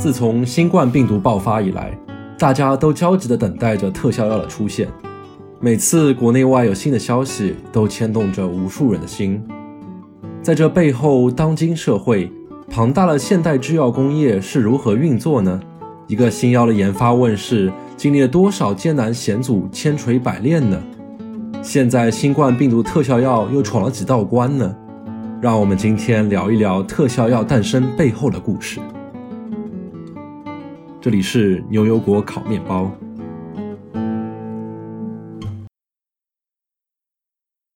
自从新冠病毒爆发以来，大家都焦急地等待着特效药的出现。每次国内外有新的消息，都牵动着无数人的心。在这背后，当今社会庞大的现代制药工业是如何运作呢？一个新药的研发问世，经历了多少艰难险阻、千锤百炼呢？现在新冠病毒特效药又闯了几道关呢？让我们今天聊一聊特效药诞生背后的故事。这里是牛油果烤面包。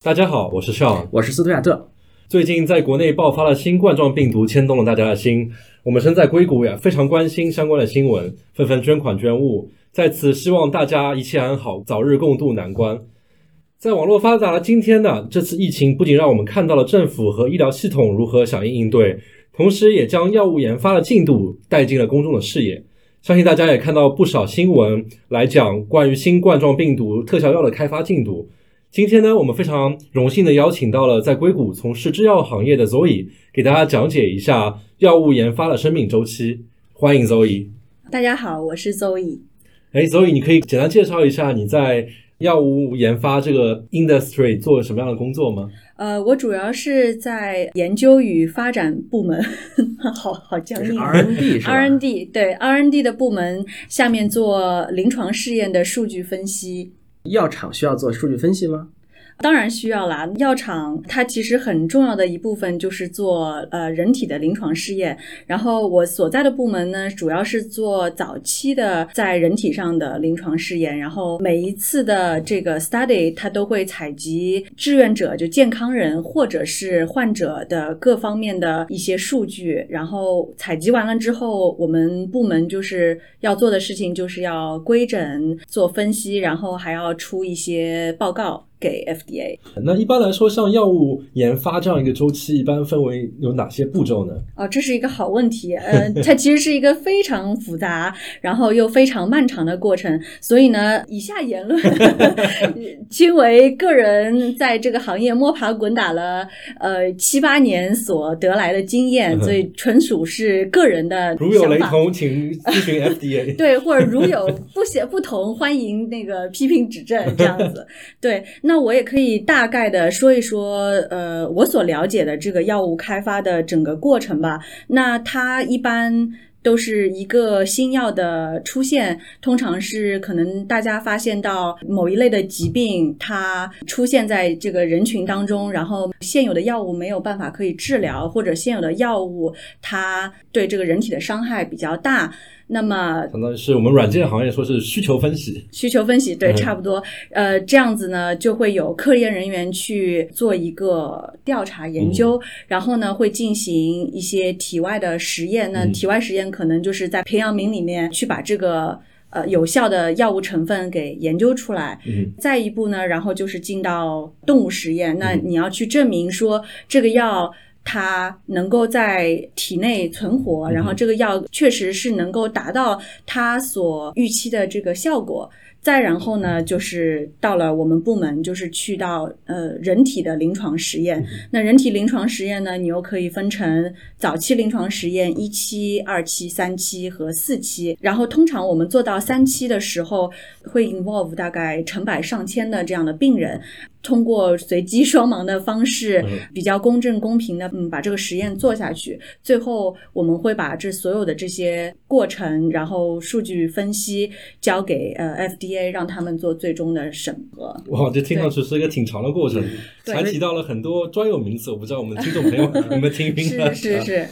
大家好，我是 Sean，我是斯图亚特。最近在国内爆发了新冠状病毒，牵动了大家的心。我们身在硅谷呀，非常关心相关的新闻，纷纷捐款捐物。在此，希望大家一切安好，早日共度难关。在网络发达的今天呢，这次疫情不仅让我们看到了政府和医疗系统如何响应应对，同时也将药物研发的进度带进了公众的视野。相信大家也看到不少新闻来讲关于新冠状病毒特效药的开发进度。今天呢，我们非常荣幸的邀请到了在硅谷从事制药行业的 Zoe，给大家讲解一下药物研发的生命周期。欢迎 Zoe。大家好，我是 Zoe。哎，Zoe，你可以简单介绍一下你在。药物研发这个 industry 做什么样的工作吗？呃，我主要是在研究与发展部门，好好僵硬。R&D 是 R&D 对 R N D 的部门下面做临床试验的数据分析。药厂需要做数据分析吗？当然需要啦，药厂它其实很重要的一部分就是做呃人体的临床试验。然后我所在的部门呢，主要是做早期的在人体上的临床试验。然后每一次的这个 study，它都会采集志愿者，就健康人或者是患者的各方面的一些数据。然后采集完了之后，我们部门就是要做的事情就是要规整、做分析，然后还要出一些报告。给 FDA。那一般来说，像药物研发这样一个周期，一般分为有哪些步骤呢？哦，这是一个好问题。呃，它其实是一个非常复杂，然后又非常漫长的过程。所以呢，以下言论 均为个人在这个行业摸爬滚打了呃七八年所得来的经验，所以纯属是个人的。如有雷同，请咨询 FDA。对，或者如有不写不同，欢迎那个批评指正，这样子。对，那。那我也可以大概的说一说，呃，我所了解的这个药物开发的整个过程吧。那它一般都是一个新药的出现，通常是可能大家发现到某一类的疾病，它出现在这个人群当中，然后现有的药物没有办法可以治疗，或者现有的药物它对这个人体的伤害比较大。那么，相当于是我们软件行业说是需求分析，需求分析对，差不多。呃，这样子呢，就会有科研人员去做一个调查研究，然后呢，会进行一些体外的实验。那体外实验可能就是在培养皿里面去把这个呃有效的药物成分给研究出来。嗯，再一步呢，然后就是进到动物实验。那你要去证明说这个药。它能够在体内存活，然后这个药确实是能够达到它所预期的这个效果。再然后呢，就是到了我们部门，就是去到呃人体的临床实验。那人体临床实验呢，你又可以分成早期临床实验一期、二期、三期和四期。然后通常我们做到三期的时候，会 involve 大概成百上千的这样的病人。通过随机双盲的方式，比较公正公平的，嗯，把这个实验做下去。最后，我们会把这所有的这些过程，然后数据分析交给呃 FDA，让他们做最终的审核。哇，这听上去是一个挺长的过程，还提到了很多专有名词，我不知道我们的听众朋友 有没有听明白？是是是。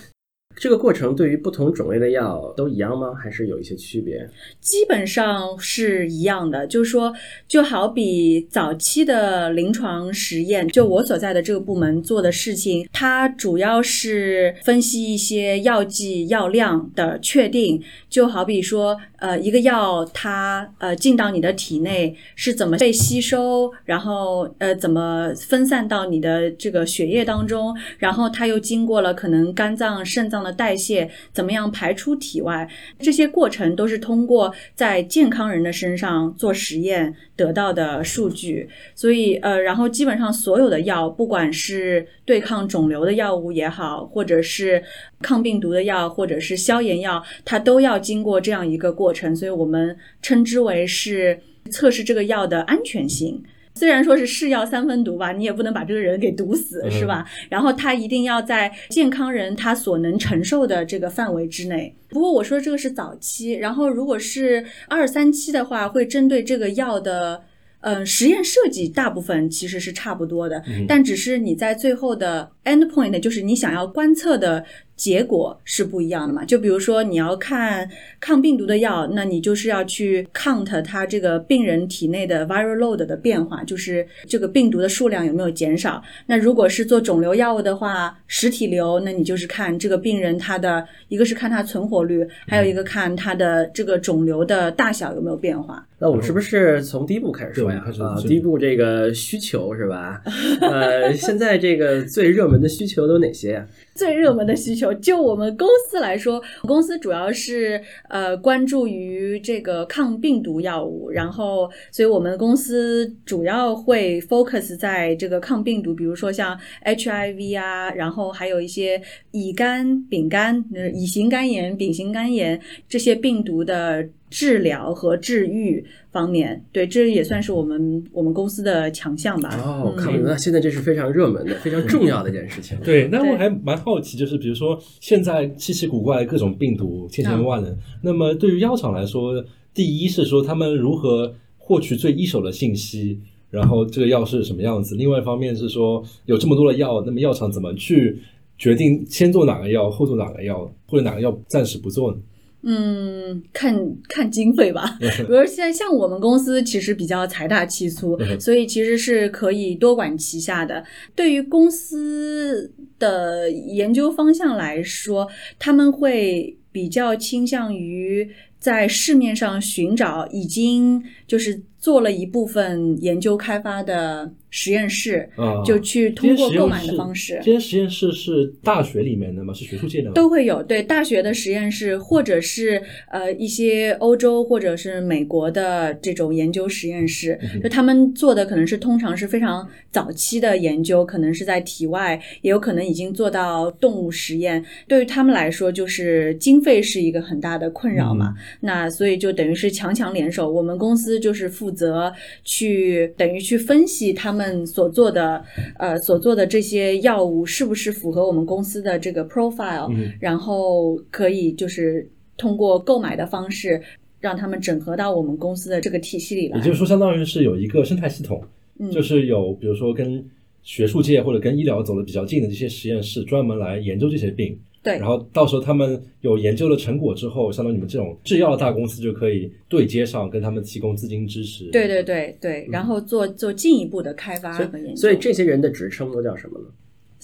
这个过程对于不同种类的药都一样吗？还是有一些区别？基本上是一样的，就是说，就好比早期的临床实验，就我所在的这个部门做的事情，它主要是分析一些药剂药量的确定。就好比说，呃一个药它呃进到你的体内是怎么被吸收，然后呃怎么分散到你的这个血液当中，然后它又经过了可能肝脏、肾脏的代谢，怎么样排出体外，这些过程都是通过在健康人的身上做实验得到的数据。所以呃，然后基本上所有的药，不管是对抗肿瘤的药物也好，或者是抗病毒的药，或者是消炎药，它都要经过这样一个过程，所以我们称之为是测试这个药的安全性。虽然说是是药三分毒吧，你也不能把这个人给毒死，是吧？然后他一定要在健康人他所能承受的这个范围之内。不过我说这个是早期，然后如果是二三期的话，会针对这个药的。嗯，实验设计大部分其实是差不多的，但只是你在最后的 endpoint，就是你想要观测的。结果是不一样的嘛？就比如说你要看抗病毒的药，那你就是要去 count 它这个病人体内的 viral load 的变化，就是这个病毒的数量有没有减少。那如果是做肿瘤药物的话，实体瘤，那你就是看这个病人他的一个是看他存活率，还有一个看他的这个肿瘤的大小有没有变化。那我们是不是从第一步开始说呀？啊，第一步这个需求是吧？呃，现在这个最热门的需求都有哪些？最热门的需求，就我们公司来说，公司主要是呃关注于这个抗病毒药物，然后，所以我们公司主要会 focus 在这个抗病毒，比如说像 HIV 啊，然后还有一些乙肝、丙肝、乙型肝炎、丙型肝炎这些病毒的。治疗和治愈方面，对，这也算是我们我们公司的强项吧。哦，看那现在这是非常热门的、非常重要的一件事情。对，那我还蛮好奇，就是比如说现在稀奇古怪的各种病毒千千万万，那么对于药厂来说，第一是说他们如何获取最一手的信息，然后这个药是什么样子；另外一方面是说有这么多的药，那么药厂怎么去决定先做哪个药，后做哪个药，或者哪个药暂时不做呢？嗯，看看经费吧。比如现在像我们公司其实比较财大气粗，所以其实是可以多管齐下的。对于公司的研究方向来说，他们会比较倾向于在市面上寻找已经就是做了一部分研究开发的。实验室就去通过购买的方式。这些实验室是大学里面的吗？是学术界的吗？都会有，对大学的实验室，或者是呃一些欧洲或者是美国的这种研究实验室，就他们做的可能是通常是非常早期的研究，可能是在体外，也有可能已经做到动物实验。对于他们来说，就是经费是一个很大的困扰嘛。那所以就等于是强强联手，我们公司就是负责去等于去分析他们。们所做的呃所做的这些药物是不是符合我们公司的这个 profile？然后可以就是通过购买的方式让他们整合到我们公司的这个体系里来。也就是说，相当于是有一个生态系统，就是有比如说跟学术界或者跟医疗走的比较近的这些实验室，专门来研究这些病。对，然后到时候他们有研究的成果之后，相当于你们这种制药大公司就可以对接上，跟他们提供资金支持。对对对对，然后做做进一步的开发和研究。所以这些人的职称都叫什么呢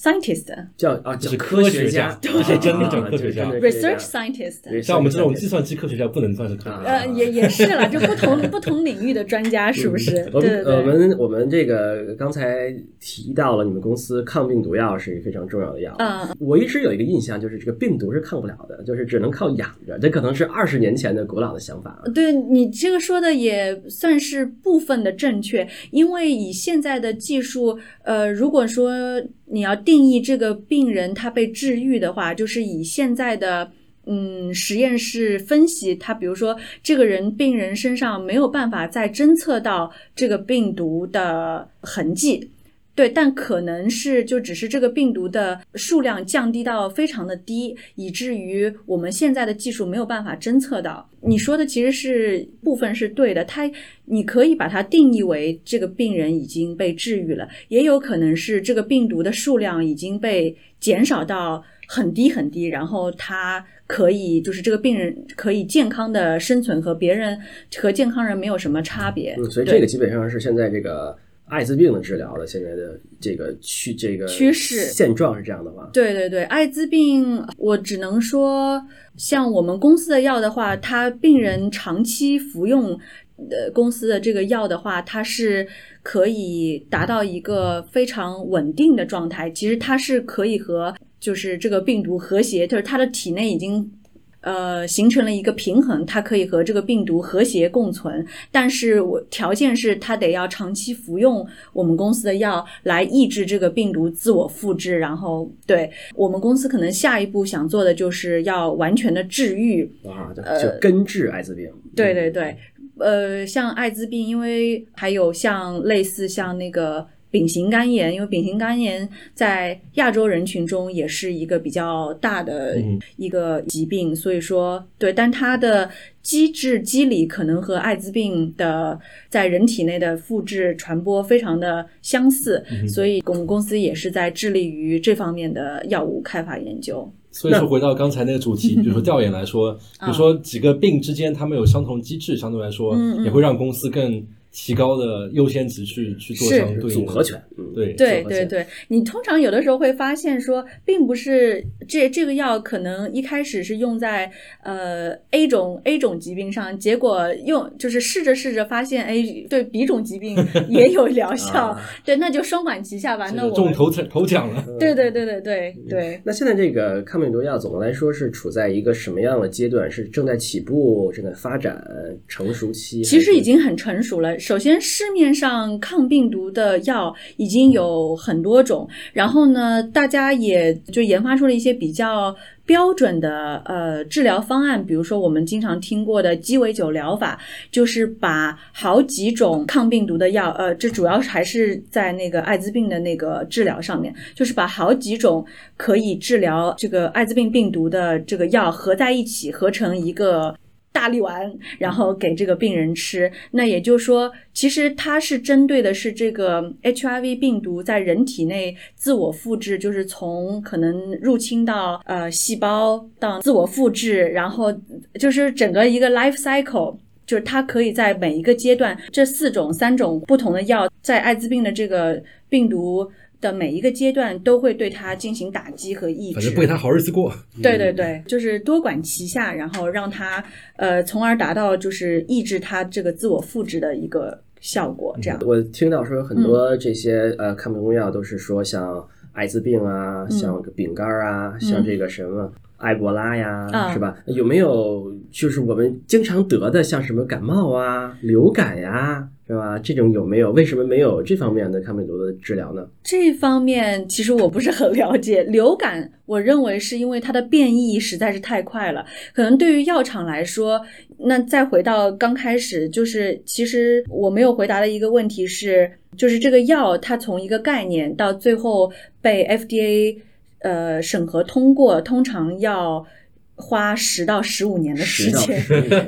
？Scientist 叫啊，就是科学家，这些 真的叫科学家。Research scientist，像我们这种计算机科学家不能算是科学家。呃，也也是了，就不同 不同领域的专家，是不是？我们我们我们这个刚才提到了，你们公司抗病毒药是一个非常重要的药。嗯，我一直有一个印象，就是这个病毒是抗不了的，就是只能靠养着。这可能是二十年前的古老的想法。对你这个说的也算是部分的正确，因为以现在的技术，呃，如果说。你要定义这个病人他被治愈的话，就是以现在的嗯实验室分析，他比如说这个人病人身上没有办法再侦测到这个病毒的痕迹。对，但可能是就只是这个病毒的数量降低到非常的低，以至于我们现在的技术没有办法侦测到。你说的其实是部分是对的，它你可以把它定义为这个病人已经被治愈了，也有可能是这个病毒的数量已经被减少到很低很低，然后它可以就是这个病人可以健康的生存，和别人和健康人没有什么差别。嗯，所以这个基本上是现在这个。艾滋病的治疗的现在的这个趋这个趋势现状是这样的话，对对对，艾滋病我只能说，像我们公司的药的话，它病人长期服用。呃，公司的这个药的话，它是可以达到一个非常稳定的状态。其实它是可以和就是这个病毒和谐，就是它的体内已经呃形成了一个平衡，它可以和这个病毒和谐共存。但是我条件是它得要长期服用我们公司的药来抑制这个病毒自我复制。然后，对我们公司可能下一步想做的就是要完全的治愈啊，就根治艾滋病。对对对。呃，像艾滋病，因为还有像类似像那个丙型肝炎，因为丙型肝炎在亚洲人群中也是一个比较大的一个疾病，所以说对，但它的机制机理可能和艾滋病的在人体内的复制传播非常的相似，所以我们公司也是在致力于这方面的药物开发研究。所以说，回到刚才那个主题，比如说调研来说，比如说几个病之间，它们有相同机制，相对来说也会让公司更。提高的优先级去去做相对组合拳，对对对对，你通常有的时候会发现说，并不是这这个药可能一开始是用在呃 A 种 A 种疾病上，结果用就是试着试着发现哎对 B 种疾病 也有疗效，对，那就双管齐下吧。那我中头头奖了。对对对对对对。那现在这个抗病毒药总的来说是处在一个什么样的阶段？是正在起步、正在发展、成熟期？其实已经很成熟了。首先，市面上抗病毒的药已经有很多种，然后呢，大家也就研发出了一些比较标准的呃治疗方案，比如说我们经常听过的鸡尾酒疗法，就是把好几种抗病毒的药，呃，这主要还是在那个艾滋病的那个治疗上面，就是把好几种可以治疗这个艾滋病病毒的这个药合在一起，合成一个。大力丸，然后给这个病人吃。那也就是说，其实它是针对的是这个 HIV 病毒在人体内自我复制，就是从可能入侵到呃细胞到自我复制，然后就是整个一个 life cycle，就是它可以在每一个阶段，这四种三种不同的药在艾滋病的这个病毒。的每一个阶段都会对它进行打击和抑制，反正不给他好日子过。对对对，就是多管齐下，然后让他呃，从而达到就是抑制它这个自我复制的一个效果。这样，我听到说有很多这些呃抗病毒药都是说像艾滋病啊，像饼干啊，像这个什么埃博拉呀，是吧？有没有就是我们经常得的，像什么感冒啊、流感呀？是吧？这种有没有？为什么没有这方面的抗病毒的治疗呢？这方面其实我不是很了解。流感，我认为是因为它的变异实在是太快了。可能对于药厂来说，那再回到刚开始，就是其实我没有回答的一个问题是，就是这个药它从一个概念到最后被 FDA 呃审核通过，通常要。花十到十五年的时间，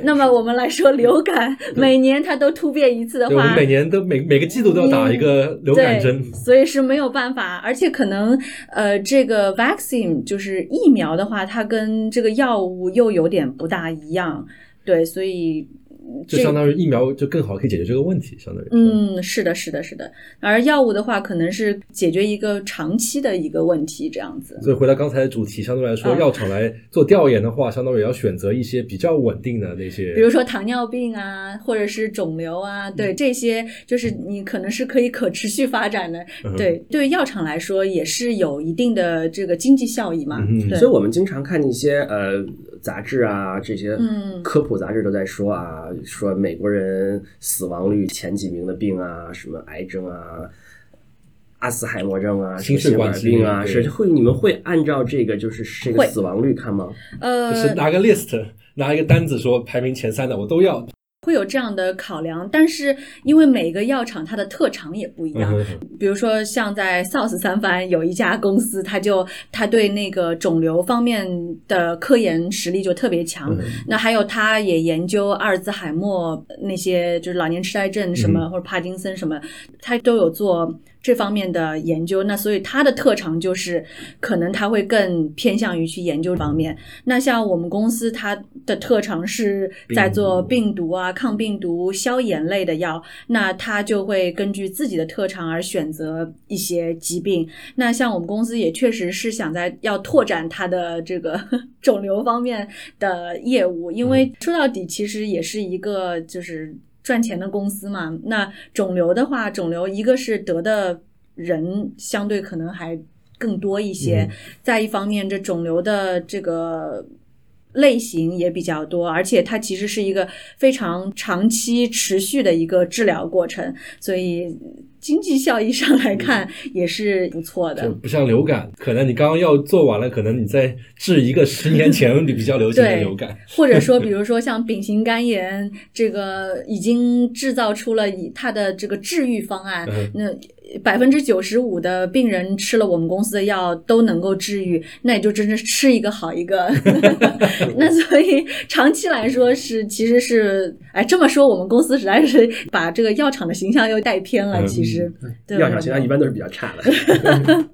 那么我们来说流感，每年它都突变一次的话，每年都每每个季度都要打一个流感针，所以是没有办法，而且可能呃，这个 vaccine 就是疫苗的话，它跟这个药物又有点不大一样，对，所以。就相当于疫苗就更好可以解决这个问题，相当于嗯，是的，是的，是的。而药物的话，可能是解决一个长期的一个问题，这样子。所以回到刚才的主题，相对来说，药厂来做调研的话，相当于要选择一些比较稳定的那些，比如说糖尿病啊，或者是肿瘤啊，对这些，就是你可能是可以可持续发展的。对，对药厂来说也是有一定的这个经济效益嘛。所以我们经常看一些呃。杂志啊，这些科普杂志都在说啊，说美国人死亡率前几名的病啊，什么癌症啊、阿斯海默症啊、心血管病啊，是会你们会按照这个就是这个死亡率看吗？呃，是拿个 list，拿一个单子说排名前三的我都要。会有这样的考量，但是因为每个药厂它的特长也不一样，比如说像在 South 三藩有一家公司，它就它对那个肿瘤方面的科研实力就特别强。那还有它也研究阿尔兹海默那些就是老年痴呆症什么或者帕金森什么，它都有做这方面的研究，那所以他的特长就是可能他会更偏向于去研究方面。那像我们公司，它的特长是在做病毒啊、抗病毒、消炎类的药，那他就会根据自己的特长而选择一些疾病。那像我们公司也确实是想在要拓展它的这个肿瘤方面的业务，因为说到底其实也是一个就是。赚钱的公司嘛，那肿瘤的话，肿瘤一个是得的人相对可能还更多一些，再一方面，这肿瘤的这个类型也比较多，而且它其实是一个非常长期持续的一个治疗过程，所以。经济效益上来看也是不错的，就不像流感，可能你刚刚要做完了，可能你在治一个十年前 比较流行的流感，或者说，比如说像丙型肝炎，这个已经制造出了以它的这个治愈方案，那。百分之九十五的病人吃了我们公司的药都能够治愈，那也就真是吃一个好一个。那所以长期来说是其实是，哎，这么说我们公司实在是把这个药厂的形象又带偏了。其实，药厂形象一般都是比较差的。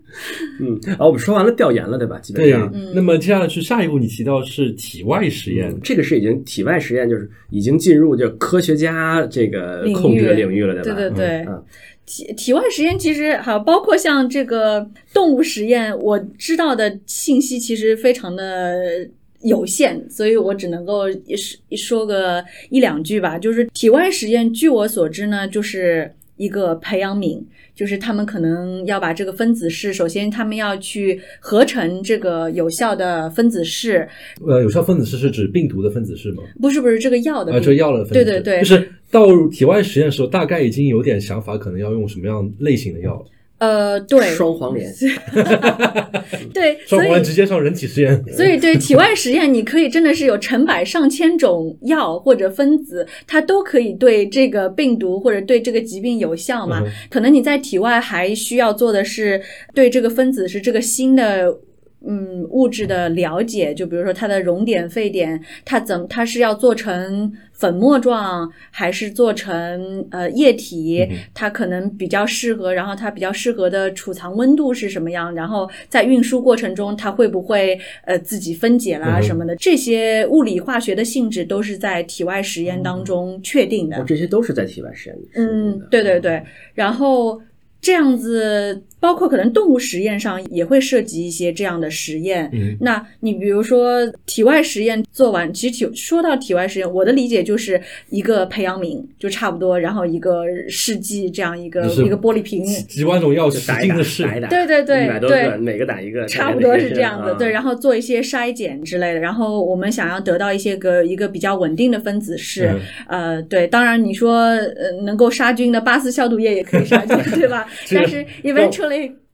嗯，好，我们说完了调研了，对吧？基本上。那么接下来是下一步，你提到是体外实验，这个是已经体外实验，就是已经进入就科学家这个控制的领域了，对吧？对对对。嗯。体体外实验其实好，包括像这个动物实验，我知道的信息其实非常的有限，所以我只能够说说个一两句吧。就是体外实验，据我所知呢，就是一个培养皿。就是他们可能要把这个分子式，首先他们要去合成这个有效的分子式。呃，有效分子式是指病毒的分子式吗？不是，不是这个药的。啊，这药的分子。对对对，就是到体外实验的时候，大概已经有点想法，可能要用什么样类型的药了。呃，对，双黄连，对，双黄连直接上人体实验。所以，对体外实验，你可以真的是有成百上千种药或者分子，它都可以对这个病毒或者对这个疾病有效嘛？可能你在体外还需要做的是对这个分子是这个新的。嗯，物质的了解，就比如说它的熔点、沸点，它怎它是要做成粉末状，还是做成呃液体？它可能比较适合，然后它比较适合的储藏温度是什么样？然后在运输过程中，它会不会呃自己分解啦什么的？这些物理化学的性质都是在体外实验当中确定的。这些都是在体外实验。嗯，对对对，然后。这样子，包括可能动物实验上也会涉及一些这样的实验。嗯那你比如说体外实验做完，其实体说到体外实验，我的理解就是一个培养皿就差不多，然后一个试剂这样一个一个玻璃瓶，几万种药使劲 的试，对对对对，每个打一个，差不多是这样子。对，然后做一些筛检之类的，然后我们想要得到一些个一个比较稳定的分子式。呃，对，当然你说呃能够杀菌的巴斯消毒液也可以杀菌，对吧？但是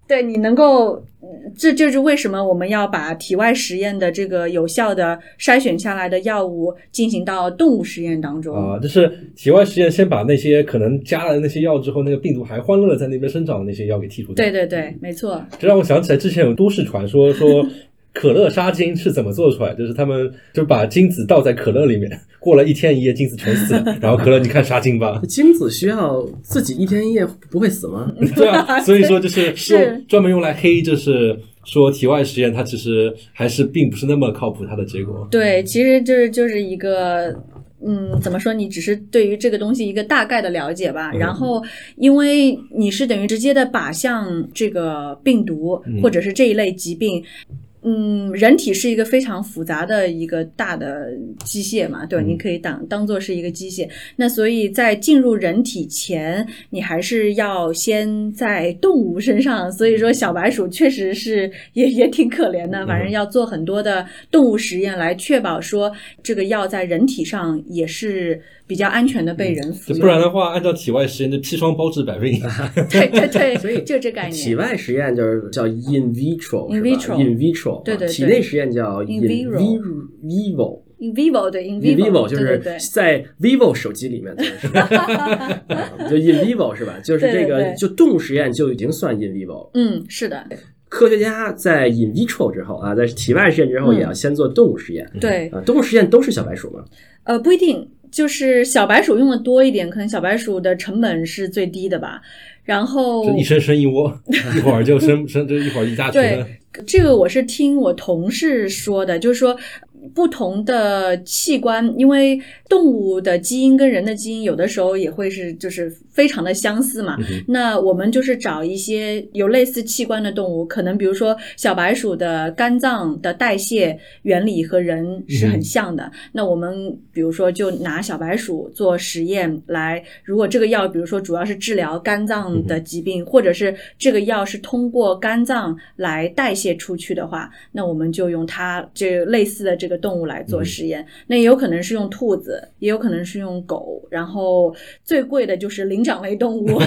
对你能够，这就是为什么我们要把体外实验的这个有效的筛选下来的药物进行到动物实验当中啊，就是体外实验先把那些可能加了那些药之后，那个病毒还欢乐的在那边生长的那些药给剔除掉。对对对，没错。这让我想起来之前有都市传说说。可乐杀精是怎么做出来？就是他们就把精子倒在可乐里面，过了一天一夜，精子全死了。然后可乐，你看杀精吧。精子需要自己一天一夜不会死吗？对啊，所以说就是用专门用来黑，就是说体外实验，它其实还是并不是那么靠谱，它的结果。对，其实就是就是一个，嗯，怎么说？你只是对于这个东西一个大概的了解吧。然后，因为你是等于直接的靶向这个病毒或者是这一类疾病。嗯，人体是一个非常复杂的一个大的机械嘛，对吧？你可以当当做是一个机械。那所以在进入人体前，你还是要先在动物身上。所以说，小白鼠确实是也也挺可怜的，反正要做很多的动物实验来确保说这个药在人体上也是。比较安全的被人服用，不然的话，按照体外实验的砒霜包治百病。对对对，所以就这概念。体外实验就是叫 in vitro，in vitro，in vitro。对对对。体内实验叫 in vivo，in vivo 对 in vivo 就是在 vivo 手机里面，就 in vivo 是吧？就是这个，就动物实验就已经算 in vivo。嗯，是的。科学家在 in vitro 之后啊，在体外实验之后，也要先做动物实验。对啊，动物实验都是小白鼠吗？呃，不一定。就是小白鼠用的多一点，可能小白鼠的成本是最低的吧。然后就一生生一窝，一会儿就生生，这一会儿一大群。对，这个我是听我同事说的，就是说。不同的器官，因为动物的基因跟人的基因有的时候也会是就是非常的相似嘛。那我们就是找一些有类似器官的动物，可能比如说小白鼠的肝脏的代谢原理和人是很像的。那我们比如说就拿小白鼠做实验来，如果这个药比如说主要是治疗肝脏的疾病，或者是这个药是通过肝脏来代谢出去的话，那我们就用它这类似的这个。动物来做实验，那也有可能是用兔子，也有可能是用狗，然后最贵的就是灵长类动物。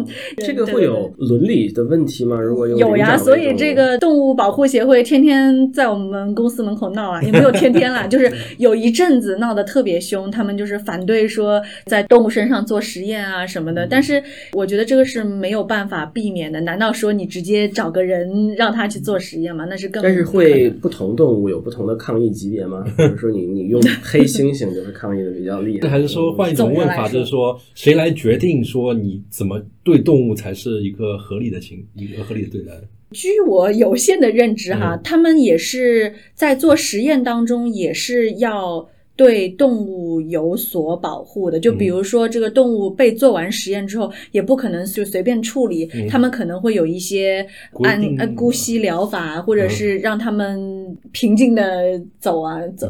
这个会有伦理的问题吗？如果有有呀，所以这个动物保护协会天天在我们公司门口闹啊，也没有天天啦，就是 有一阵子闹得特别凶，他们就是反对说在动物身上做实验啊什么的。但是我觉得这个是没有办法避免的。难道说你直接找个人让他去做实验吗？那是更但是会不同动物有不同的抗议。级别吗？比如说你你用黑猩猩就是抗议的比较厉害，还是说换一种问法，就是说谁来决定说你怎么对动物才是一个合理的情一个合理的对待？据我有限的认知哈，他们也是在做实验当中也是要。对动物有所保护的，就比如说这个动物被做完实验之后，也不可能就随便处理，他们可能会有一些按呃姑息疗法，或者是让他们平静的走啊走，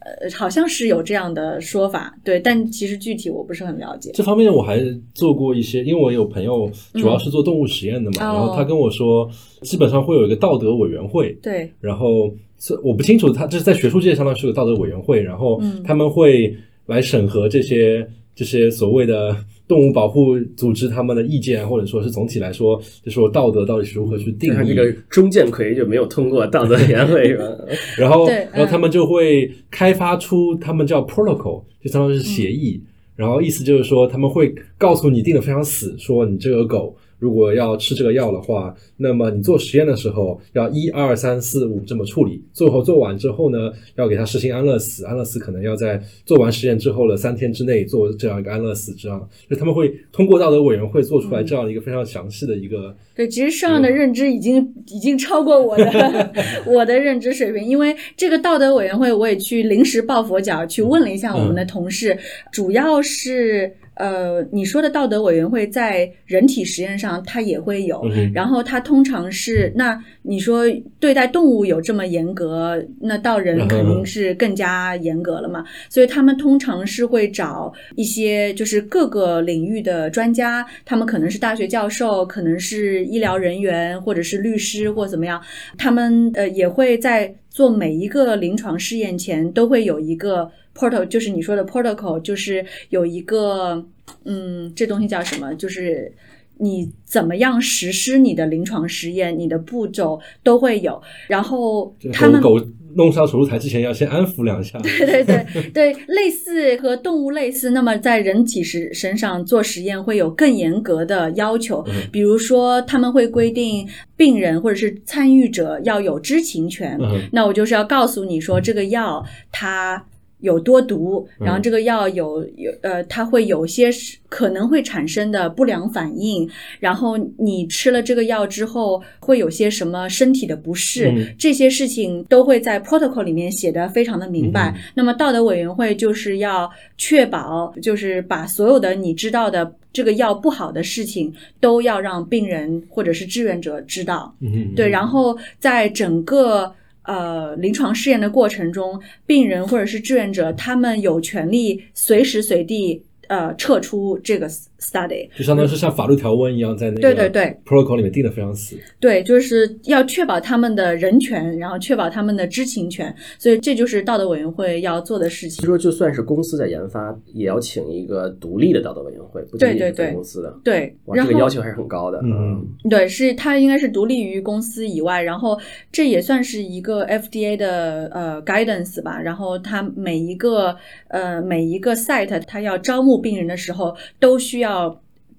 呃，好像是有这样的说法，对，但其实具体我不是很了解。这方面我还做过一些，因为我有朋友主要是做动物实验的嘛，然后他跟我说，基本上会有一个道德委员会，对，然后。是我不清楚，他这是在学术界相当于是个道德委员会，然后他们会来审核这些这些所谓的动物保护组织他们的意见，或者说是总体来说，就说道德到底是如何去定义。这个钟建奎就没有通过道德委员会是吧？然后然后他们就会开发出他们叫 protocol，就相当于是协议，然后意思就是说他们会告诉你定的非常死，说你这个狗。如果要吃这个药的话，那么你做实验的时候要一二三四五这么处理，最后做完之后呢，要给他实行安乐死，安乐死可能要在做完实验之后的三天之内做这样一个安乐死，这样就他们会通过道德委员会做出来这样一个非常详细的一个。对，其实上样的认知已经已经超过我的 我的认知水平，因为这个道德委员会我也去临时抱佛脚去问了一下我们的同事，主要是。呃，你说的道德委员会在人体实验上，它也会有，然后它通常是那你说对待动物有这么严格，那到人肯定是更加严格了嘛。所以他们通常是会找一些就是各个领域的专家，他们可能是大学教授，可能是医疗人员，或者是律师或怎么样，他们呃也会在做每一个临床试验前都会有一个。protocol 就是你说的 protocol，就是有一个，嗯，这东西叫什么？就是你怎么样实施你的临床实验，你的步骤都会有。然后他们狗弄上手术台之前要先安抚两下。对对对对，类似和动物类似。那么在人体身身上做实验会有更严格的要求，比如说他们会规定病人或者是参与者要有知情权。那我就是要告诉你说这个药它。有多毒，然后这个药有有呃，它会有些可能会产生的不良反应，然后你吃了这个药之后会有些什么身体的不适，这些事情都会在 protocol 里面写的非常的明白。那么道德委员会就是要确保，就是把所有的你知道的这个药不好的事情都要让病人或者是志愿者知道。嗯对，然后在整个。呃，临床试验的过程中，病人或者是志愿者，他们有权利随时随地。呃，撤出这个 study，就相当于是像法律条文一样，在那个对对对 protocol 里面定的非常死。对，就是要确保他们的人权，然后确保他们的知情权，所以这就是道德委员会要做的事情。就说就算是公司在研发，也要请一个独立的道德委员会，不仅仅是公司的。对，这个要求还是很高的。嗯，对，是它应该是独立于公司以外，然后这也算是一个 FDA 的呃 guidance 吧。然后它每一个呃每一个 site，它要招募。病人的时候都需要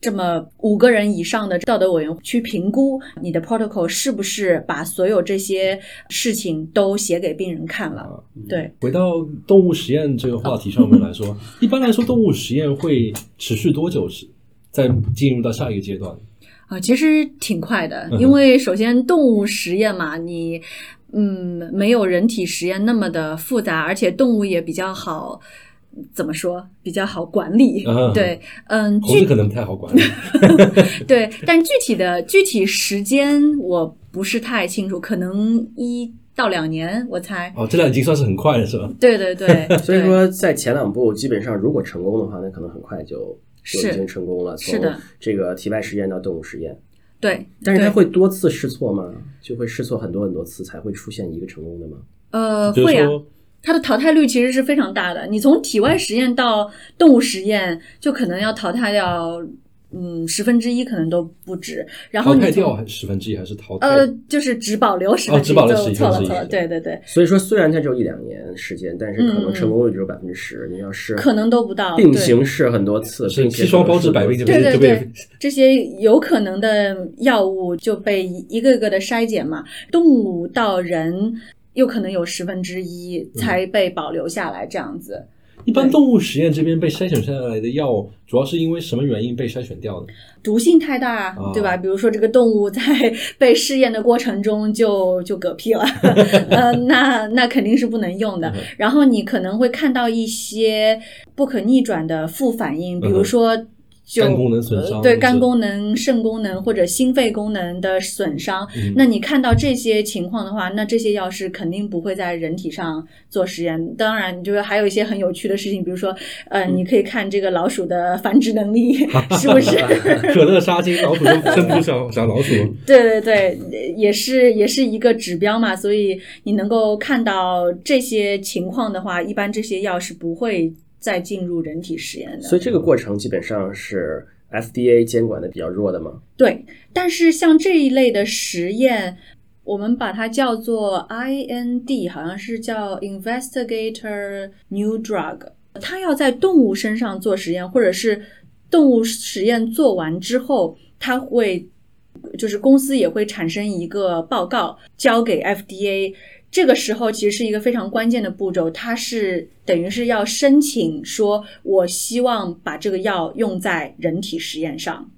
这么五个人以上的道德委员去评估你的 protocol 是不是把所有这些事情都写给病人看了。对，回到动物实验这个话题上面来说，一般来说动物实验会持续多久是再进入到下一个阶段？啊，其实挺快的，因为首先动物实验嘛，你嗯没有人体实验那么的复杂，而且动物也比较好。怎么说比较好管理？对，嗯，具可能不太好管理。对，但具体的具体时间我不是太清楚，可能一到两年，我猜。哦，这两已经算是很快了，是吧？对对对。所以说，在前两步基本上，如果成功的话，那可能很快就就已经成功了。是的，这个体外实验到动物实验。对，但是它会多次试错吗？就会试错很多很多次才会出现一个成功的吗？呃，会啊。它的淘汰率其实是非常大的。你从体外实验到动物实验，就可能要淘汰掉，嗯，十分之一可能都不止。然后淘汰掉十分之一还是淘汰？呃，就是只保留十分之一，错了错了。对对对。所以说，虽然它只有一两年时间，但是可能成功率只有百分之十。你要试，可能都不到。并行试很多次，砒霜包治百病，对对对，这些有可能的药物就被一个个的筛减嘛。动物到人。又可能有十分之一才被保留下来，这样子。一般动物实验这边被筛选下来的药，主要是因为什么原因被筛选掉的？毒性太大，对吧？比如说这个动物在 被试验的过程中就就嗝屁了，呃，那那肯定是不能用的。然后你可能会看到一些不可逆转的副反应，比如说。肝功能损伤，对肝功能、肾功能或者心肺功能的损伤，那你看到这些情况的话，那这些药是肯定不会在人体上做实验。当然，就是还有一些很有趣的事情，比如说，呃，你可以看这个老鼠的繁殖能力 是不是？可乐杀精，老鼠都生不出小小老鼠。对对对，也是也是一个指标嘛。所以你能够看到这些情况的话，一般这些药是不会。再进入人体实验的，所以这个过程基本上是 FDA 监管的比较弱的吗？对，但是像这一类的实验，我们把它叫做 IND，好像是叫 Investigator New Drug，它要在动物身上做实验，或者是动物实验做完之后，它会就是公司也会产生一个报告交给 FDA。这个时候其实是一个非常关键的步骤，它是等于是要申请说，我希望把这个药用在人体实验上。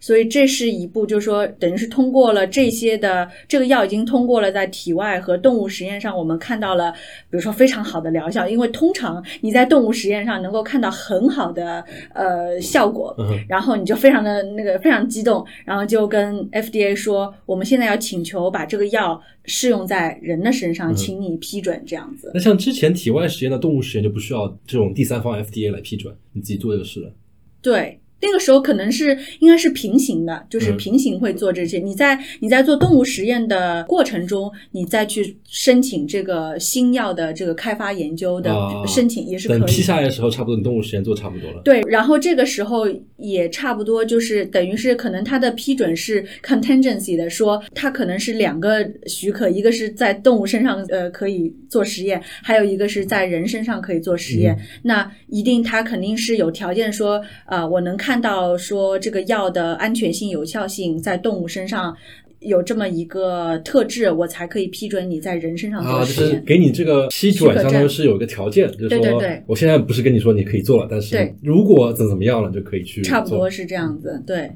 所以这是一步，就是说，等于是通过了这些的这个药已经通过了在体外和动物实验上，我们看到了，比如说非常好的疗效。因为通常你在动物实验上能够看到很好的呃效果，然后你就非常的那个非常激动，然后就跟 FDA 说，我们现在要请求把这个药试用在人的身上，请你批准这样子。那像之前体外实验的动物实验就不需要这种第三方 FDA 来批准，你自己做就是了。对。那个时候可能是应该是平行的，就是平行会做这些。你在你在做动物实验的过程中，你再去申请这个新药的这个开发研究的申请也是可以。等批下来的时候，差不多你动物实验做差不多了。对，然后这个时候也差不多就是等于是可能它的批准是 contingency 的，说它可能是两个许可，一个是在动物身上呃可以做实验，还有一个是在人身上可以做实验。那一定它肯定是有条件说啊，我能看。看到说这个药的安全性、有效性在动物身上有这么一个特质，我才可以批准你在人身上做实验。给你这个批准，相当于是有一个条件，就是说，我现在不是跟你说你可以做了，但是如果怎怎么样了，就可以去。差不多是这样子，对。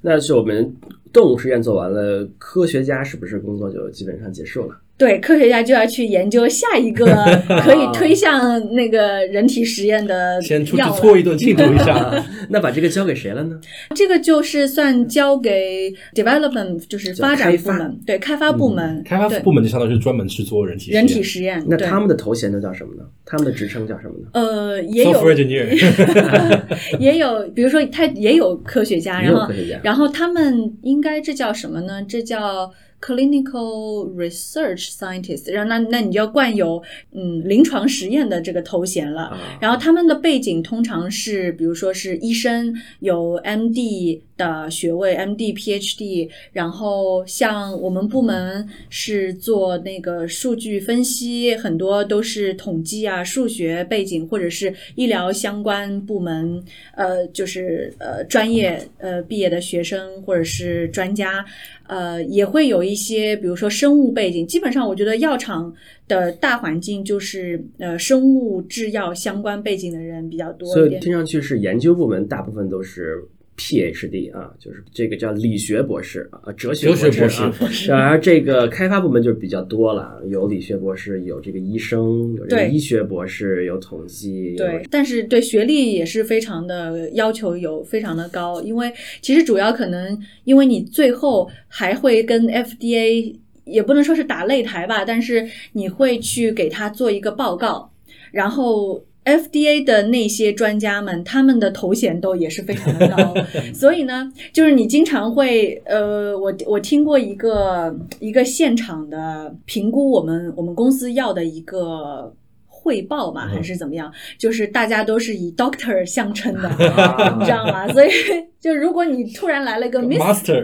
那是我们动物实验做完了，科学家是不是工作就基本上结束了？对，科学家就要去研究下一个 可以推向那个人体实验的先出去搓一顿 庆祝一下。那把这个交给谁了呢？这个就是算交给 development，就是发展部门，对，开发部门。开发部门就相当于是专门去做人体人体实验。那他们的头衔都叫什么呢？他们的职称叫什么呢？呃，也有，也有，比如说他也有科学家，然后然后他们应该这叫什么呢？这叫。Clinical research scientist，然后那那你就要冠有嗯临床实验的这个头衔了。然后他们的背景通常是，比如说是医生，有 MD 的学位，MD、PhD。然后像我们部门是做那个数据分析，很多都是统计啊、数学背景，或者是医疗相关部门，呃，就是呃专业呃毕业的学生或者是专家。呃，也会有一些，比如说生物背景。基本上，我觉得药厂的大环境就是呃，生物制药相关背景的人比较多所以听上去是研究部门，大部分都是。Ph.D. 啊，就是这个叫理学博士啊，哲学博士啊。然而这个开发部门就是比较多了，有理学博士，有这个医生，有这个医学博士，有统计。对，但是对学历也是非常的要求有非常的高，因为其实主要可能因为你最后还会跟 FDA 也不能说是打擂台吧，但是你会去给他做一个报告，然后。FDA 的那些专家们，他们的头衔都也是非常的高，所以呢，就是你经常会，呃，我我听过一个一个现场的评估，我们我们公司要的一个汇报嘛，还是怎么样，就是大家都是以 Doctor 相称的，你知道吗？所以。就如果你突然来了一个 Mister，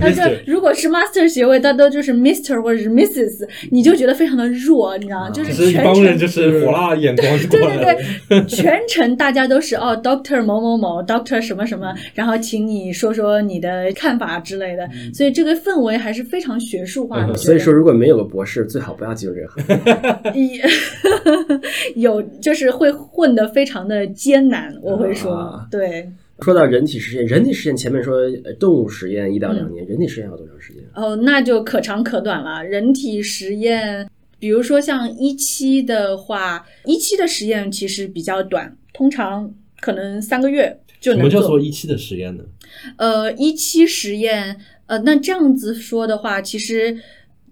那就如果是 Master 学位，他都就是 Mister 或者是 Mrs，你就觉得非常的弱，你知道吗？就是一帮人就是火辣眼光对对对，全程大家都是哦，Doctor 某某某，Doctor 什么什么，然后请你说说你的看法之类的，所以这个氛围还是非常学术化的。所以说，如果没有个博士，最好不要进入这个行业。有就是会混得非常的艰难，我会说对。说到人体实验，人体实验前面说动物实验一到两年，人体实验要多长时间？哦，那就可长可短了。人体实验，比如说像一期的话，一期的实验其实比较短，通常可能三个月就能做。什么叫做一期的实验呢？呃，一期实验，呃，那这样子说的话，其实。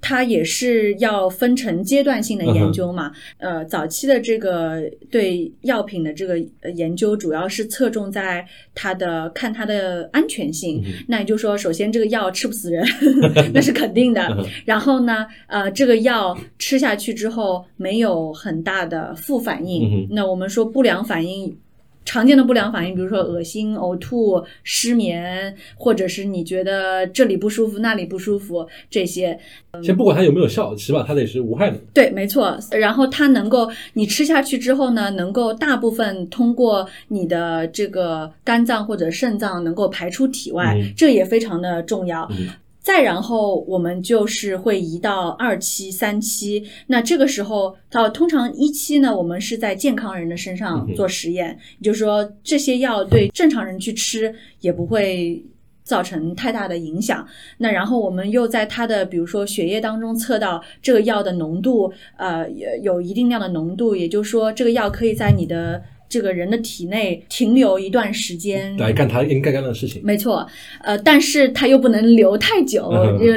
它也是要分成阶段性的研究嘛？呃，早期的这个对药品的这个研究，主要是侧重在它的看它的安全性。那也就是说，首先这个药吃不死人，那是肯定的。然后呢，呃，这个药吃下去之后没有很大的副反应。那我们说不良反应。常见的不良反应，比如说恶心、呕吐、失眠，或者是你觉得这里不舒服、那里不舒服，这些。先不管它有没有效，起码它得是无害的。对，没错。然后它能够你吃下去之后呢，能够大部分通过你的这个肝脏或者肾脏能够排出体外，这也非常的重要。再然后，我们就是会移到二期、三期。那这个时候，到通常一期呢，我们是在健康人的身上做实验，也就是说，这些药对正常人去吃也不会造成太大的影响。那然后我们又在他的比如说血液当中测到这个药的浓度，呃，有一定量的浓度，也就是说，这个药可以在你的。这个人的体内停留一段时间来干他应该干的事情，没错。呃，但是他又不能留太久，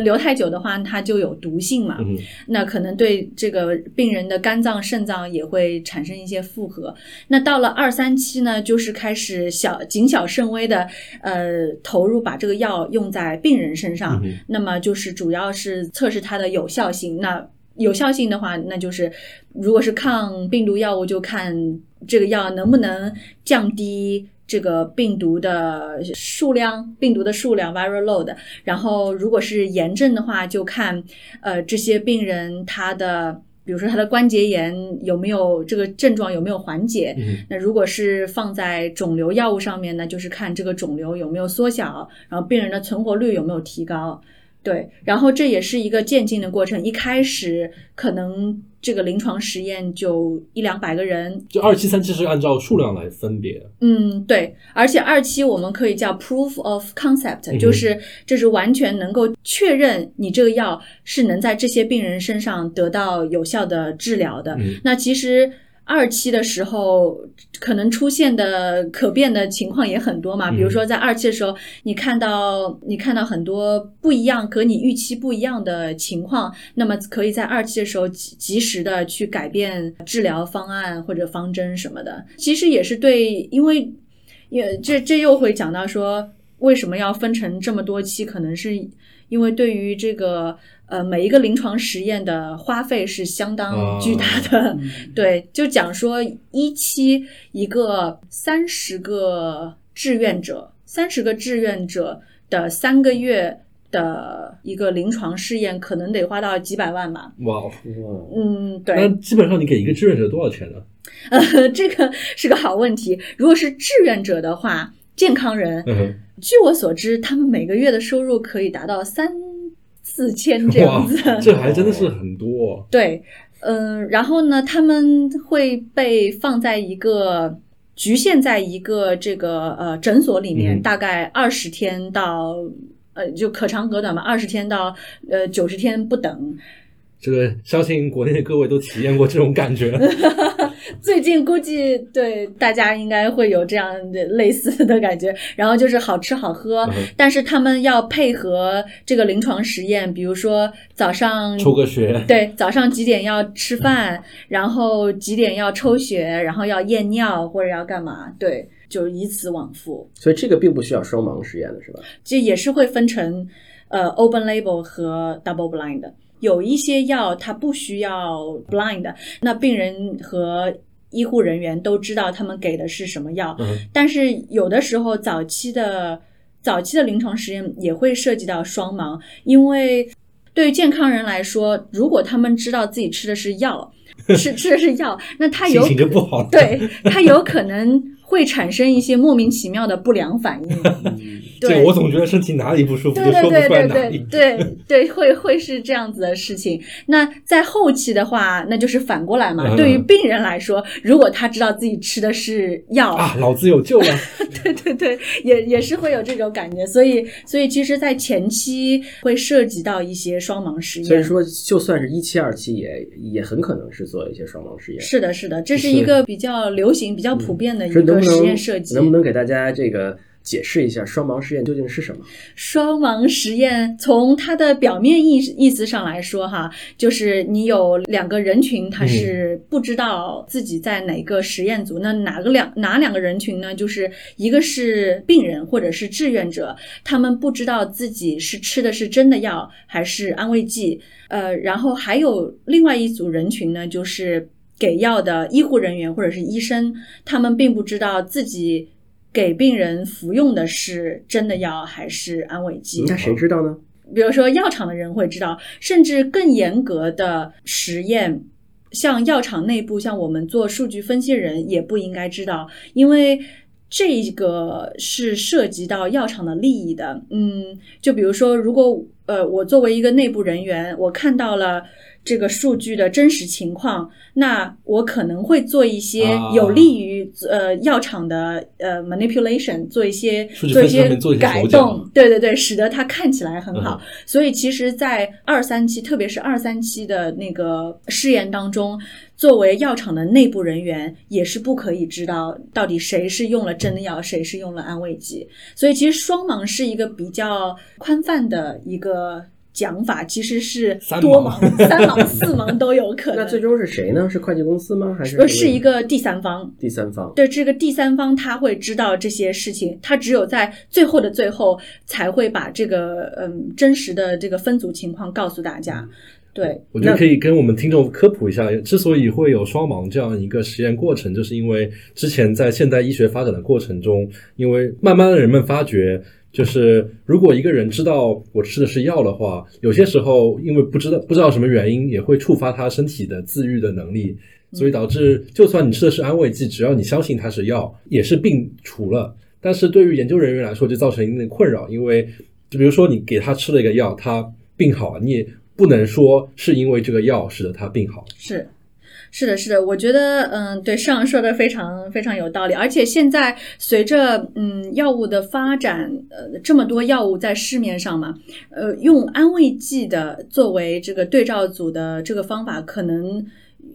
留太久的话，它就有毒性嘛。那可能对这个病人的肝脏、肾脏也会产生一些负荷。那到了二三期呢，就是开始小谨小慎微的呃投入，把这个药用在病人身上。那么就是主要是测试它的有效性。那有效性的话，那就是如果是抗病毒药物，就看这个药能不能降低这个病毒的数量，病毒的数量 （viral load）。然后，如果是炎症的话，就看呃这些病人他的，比如说他的关节炎有没有这个症状有没有缓解。那如果是放在肿瘤药物上面呢，就是看这个肿瘤有没有缩小，然后病人的存活率有没有提高。对，然后这也是一个渐进的过程。一开始可能这个临床实验就一两百个人，就二期、三期是按照数量来分别。嗯，对，而且二期我们可以叫 proof of concept，就是这是完全能够确认你这个药是能在这些病人身上得到有效的治疗的。那其实。二期的时候，可能出现的可变的情况也很多嘛。比如说，在二期的时候，你看到你看到很多不一样和你预期不一样的情况，那么可以在二期的时候及及时的去改变治疗方案或者方针什么的。其实也是对，因为也这这又会讲到说，为什么要分成这么多期？可能是因为对于这个呃每一个临床实验的花费是相当巨大的。对，就讲说一期一个三十个志愿者，三十个志愿者的三个月。的一个临床试验可能得花到几百万吧。哇，嗯，对。那基本上你给一个志愿者多少钱呢？呃，这个是个好问题。如果是志愿者的话，健康人，据我所知，他们每个月的收入可以达到三四千这样子。这还真的是很多。对，嗯，然后呢，他们会被放在一个局限在一个这个呃诊所里面，大概二十天到。呃，就可长可短吧，二十天到呃九十天不等。这个相信国内的各位都体验过这种感觉。最近估计对大家应该会有这样的类似的感觉。然后就是好吃好喝，但是他们要配合这个临床实验，比如说早上抽个血，对，早上几点要吃饭，然后几点要抽血，然后要验尿或者要干嘛？对。就以此往复，所以这个并不需要双盲实验的是吧？这也是会分成呃 open label 和 double blind。有一些药它不需要 blind，那病人和医护人员都知道他们给的是什么药。但是有的时候早期的早期的临床实验也会涉及到双盲，因为对于健康人来说，如果他们知道自己吃的是药，吃吃的是药，那他有心情就不好，对他有可能。会产生一些莫名其妙的不良反应。对，我总觉得身体哪里不舒服，就说不出来哪里。对对，会会是这样子的事情。那在后期的话，那就是反过来嘛。对于病人来说，如果他知道自己吃的是药啊，老子有救了。对对对，也也是会有这种感觉。所以所以，其实，在前期会涉及到一些双盲实验。所以说，就算是一期、二期，也也很可能是做一些双盲实验。是的，是的，这是一个比较流行、比较普遍的一个。实验设计能不能给大家这个解释一下双盲实验究竟是什么？双盲实验从它的表面意意思上来说，哈，就是你有两个人群，他是不知道自己在哪个实验组。那哪个两哪两个人群呢？就是一个是病人或者是志愿者，他们不知道自己是吃的是真的药还是安慰剂。呃，然后还有另外一组人群呢，就是。给药的医护人员或者是医生，他们并不知道自己给病人服用的是真的药还是安慰剂。那谁知道呢？比如说药厂的人会知道，甚至更严格的实验，像药厂内部，像我们做数据分析人也不应该知道，因为这个是涉及到药厂的利益的。嗯，就比如说，如果呃我作为一个内部人员，我看到了。这个数据的真实情况，那我可能会做一些有利于呃药厂的呃 manipulation，做一些做一些改动，对对对，使得它看起来很好。所以其实，在二三期，特别是二三期的那个试验当中，作为药厂的内部人员，也是不可以知道到底谁是用了真的药，谁是用了安慰剂。所以其实双盲是一个比较宽泛的一个。讲法其实是多盲、三盲、四盲都有可能。那最终是谁呢？是会计公司吗？还是？呃，是一个第三方。第三方。对，这个第三方他会知道这些事情，他只有在最后的最后才会把这个嗯真实的这个分组情况告诉大家。对，我觉得可以跟我们听众科普一下，之所以会有双盲这样一个实验过程，就是因为之前在现代医学发展的过程中，因为慢慢的人们发觉。就是如果一个人知道我吃的是药的话，有些时候因为不知道不知道什么原因，也会触发他身体的自愈的能力，所以导致就算你吃的是安慰剂，只要你相信它是药，也是病除了。但是对于研究人员来说，就造成一定的困扰，因为就比如说你给他吃了一个药，他病好了，你也不能说是因为这个药使得他病好。是。是的，是的，我觉得，嗯，对，上说的非常非常有道理。而且现在随着嗯药物的发展，呃，这么多药物在市面上嘛，呃，用安慰剂的作为这个对照组的这个方法可能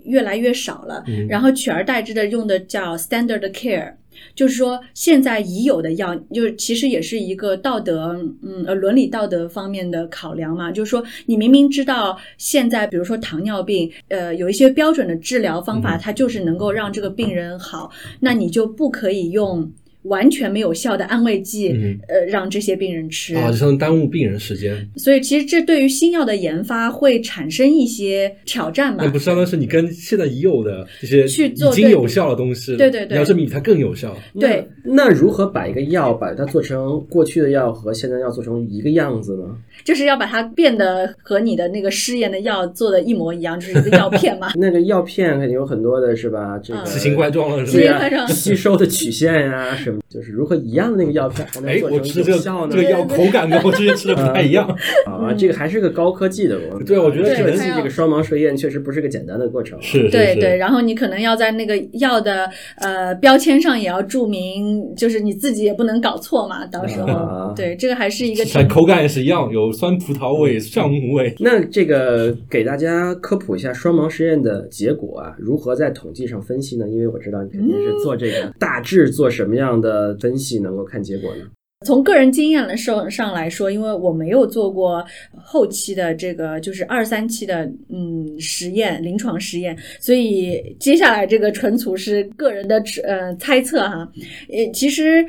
越来越少了，然后取而代之的用的叫 standard care。就是说，现在已有的药，就是其实也是一个道德，嗯，呃，伦理道德方面的考量嘛。就是说，你明明知道现在，比如说糖尿病，呃，有一些标准的治疗方法，它就是能够让这个病人好，那你就不可以用完全没有效的安慰剂，嗯呃，让这些病人吃。啊，就相当于耽误病人时间。所以其实这对于新药的研发会产生一些挑战吧那。不相当于是你跟现在已有的这些去做已经有效的东西，对对对你要证明它更有效。对，那如何把一个药把它做成过去的药和现在药做成一个样子呢？就是要把它变得和你的那个试验的药做的一模一样，就是一个药片嘛。那个药片肯定有很多的是吧？这奇形怪状了，是吧？吸收的曲线呀、什么，就是如何一样的那个药片还能哎，做成我吃这个有效呢这？个药口感跟我之前吃的不太一样。啊，这个还是个高科技的。我对我觉得可能分析它要这个双盲试验确实不是个简单的过程。是是是，对对，然后你可能要在那个药的呃标签上也要注明，就是你自己也不能搞错嘛。到时候，啊对这个还是一个 口感也是一样，有酸葡萄味、橡木味。那这个给大家科普一下双盲实验的结果啊，如何在统计上分析呢？因为我知道你肯定是做这个，大致做什么样的分析能够看结果呢？从个人经验的上上来说，因为我没有做过后期的这个就是二三期的嗯实验临床实验，所以接下来这个纯属是个人的呃猜测哈。呃，其实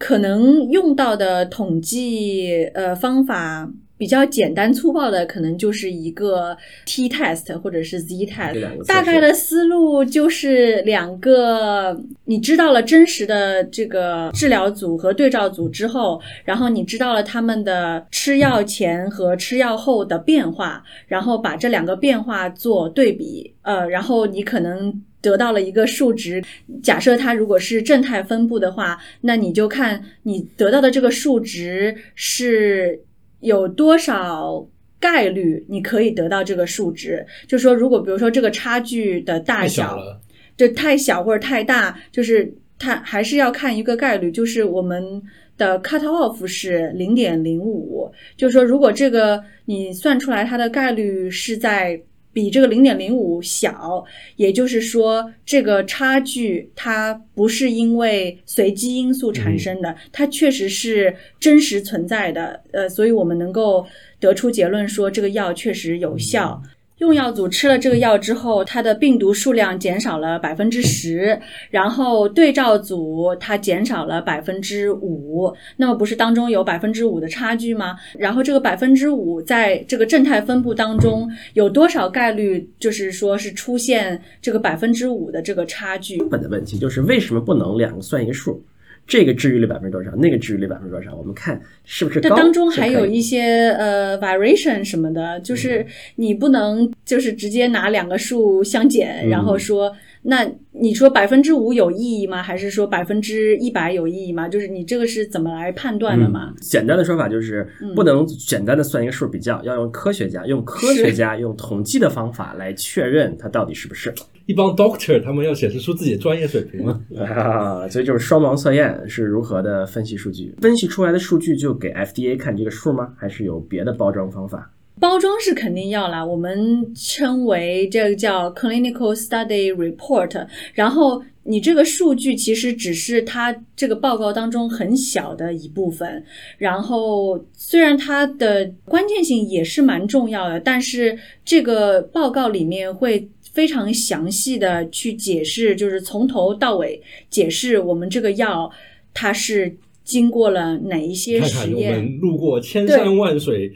可能用到的统计呃方法。比较简单粗暴的，可能就是一个 t test 或者是 z test，大概的思路就是两个，你知道了真实的这个治疗组和对照组之后，然后你知道了他们的吃药前和吃药后的变化，然后把这两个变化做对比，呃，然后你可能。得到了一个数值，假设它如果是正态分布的话，那你就看你得到的这个数值是有多少概率你可以得到这个数值。就说如果比如说这个差距的大太小，就太小或者太大，就是它还是要看一个概率，就是我们的 cut off 是零点零五，就是说如果这个你算出来它的概率是在。比这个零点零五小，也就是说，这个差距它不是因为随机因素产生的，它确实是真实存在的。呃，所以我们能够得出结论说，这个药确实有效。用药组吃了这个药之后，它的病毒数量减少了百分之十，然后对照组它减少了百分之五，那么不是当中有百分之五的差距吗？然后这个百分之五在这个正态分布当中有多少概率，就是说是出现这个百分之五的这个差距？根本的问题就是为什么不能两个算一个数？这个治愈率百分之多少，那个治愈率百分之多少？我们看是不是高？这当中还有一些呃 variation 什么的，就是你不能就是直接拿两个数相减，嗯然后说那你说百分之五有意义吗？还是说百分之一百有意义吗？就是你这个是怎么来判断的嘛？嗯简单的说法就是嗯不能简单的算一个数比较，要用科学家、用科学家、用统计的方法来确认它到底是不是。一帮 doctor 他们要显示出自己的专业水平嘛。啊，所以就是双盲测验是如何的分析数据，分析出来的数据就给 FDA 看这个数吗？还是有别的包装方法？包装是肯定要啦，我们称为这个叫 clinical study report。然后你这个数据其实只是它这个报告当中很小的一部分。然后虽然它的关键性也是蛮重要的，但是这个报告里面会非常详细的去解释，就是从头到尾解释我们这个药它是经过了哪一些看看我实验。们路过千山万水，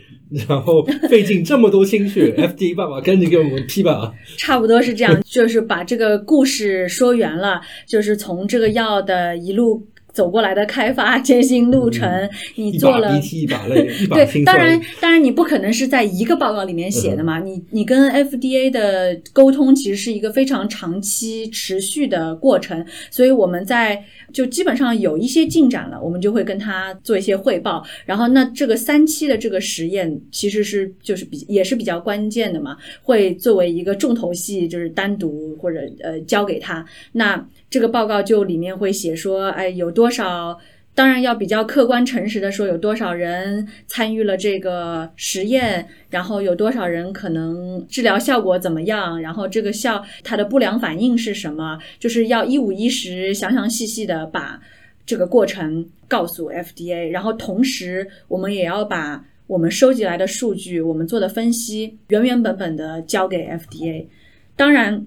然后费尽这么多心血，FDA 爸爸赶紧给我们批吧。差不多是这样，就是把这个故事说圆了，就是从这个药的一路走过来的开发艰辛路程，你做了把鼻涕一把泪，一把对，辛当然。，当然，你不可能是在一个报告里面写的嗯嘛。你你跟 FDA 的沟通其实是一个非常长期持续的过程，所以我们在就基本上有一些进展了，我们就会跟他做一些汇报。然后，那这个三期的这个实验其实是就是比也是比较关键的嘛，会作为一个重头戏，就是单独或者呃交给他。那这个报告就里面会写说，哎，有多少。当然要比较客观诚实的说，有多少人参与了这个实验，然后有多少人可能治疗效果怎么样，然后这个效它的不良反应是什么，就是要一五一十、详详细细的把这个过程告诉 FDA，然后同时我们也要把我们收集来的数据、我们做的分析原原本本的交给 FDA。当然，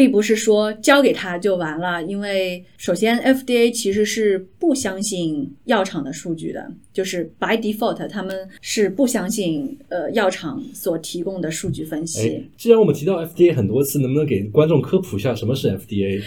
并不是说交给他就完了，因为首先 FDA 其实是不相信药厂的数据的，就是 by default 他们是不相信呃药厂所提供的数据分析。既然我们提到 FDA 很多次，能不能给观众科普一下什么是 FDA？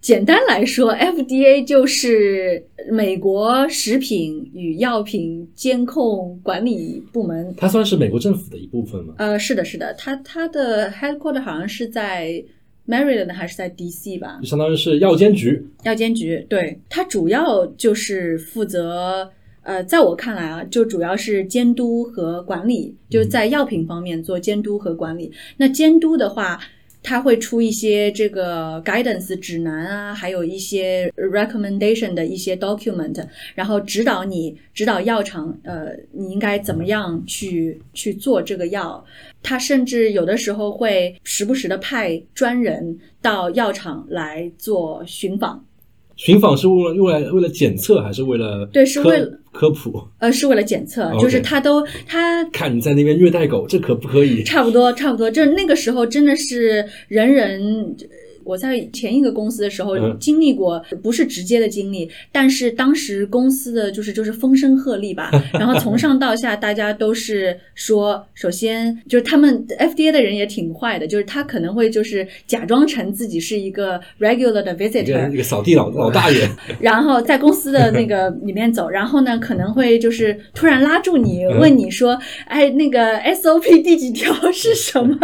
简单来说，FDA 就是美国食品与药品监控管理部门。它算是美国政府的一部分吗？呃，是的，是的，它它的 headquarter 好像是在 Maryland 还是在 DC 吧？就相当于是药监局。药监局，对，它主要就是负责，呃，在我看来啊，就主要是监督和管理，就是在药品方面做监督和管理。那监督的话。他会出一些这个 guidance 指南啊，还有一些 recommendation 的一些 document，然后指导你，指导药厂，呃，你应该怎么样去去做这个药。他甚至有的时候会时不时的派专人到药厂来做寻访。寻访是为了用来为了检测还是为了对是为了科普？呃，是为了检测，就是他都他看你在那边虐待狗，这可不可以？差不多，差不多，就是那个时候真的是人人。我在前一个公司的时候经历过，不是直接的经历，但是当时公司的就是就是风声鹤唳吧，然后从上到下大家都是说，首先就是他们 FDA 的人也挺坏的，就是他可能会就是假装成自己是一个 regular 的 visitor，一个扫地老老大爷，然后在公司的那个 里面走，然后呢可能会就是突然拉住你，问你说，哎，那个 SOP 第几条是什么？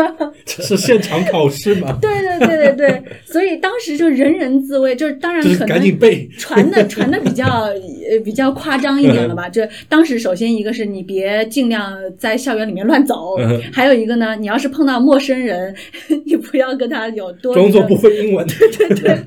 这是现场考试吗？对对对对对。所以当时就人人自危，就是当然可能 传的传的比较呃比较夸张一点了吧。就当时首先一个是你别尽量在校园里面乱走，还有一个呢，你要是碰到陌生人，你不要跟他有多装作不会英文，对 对对。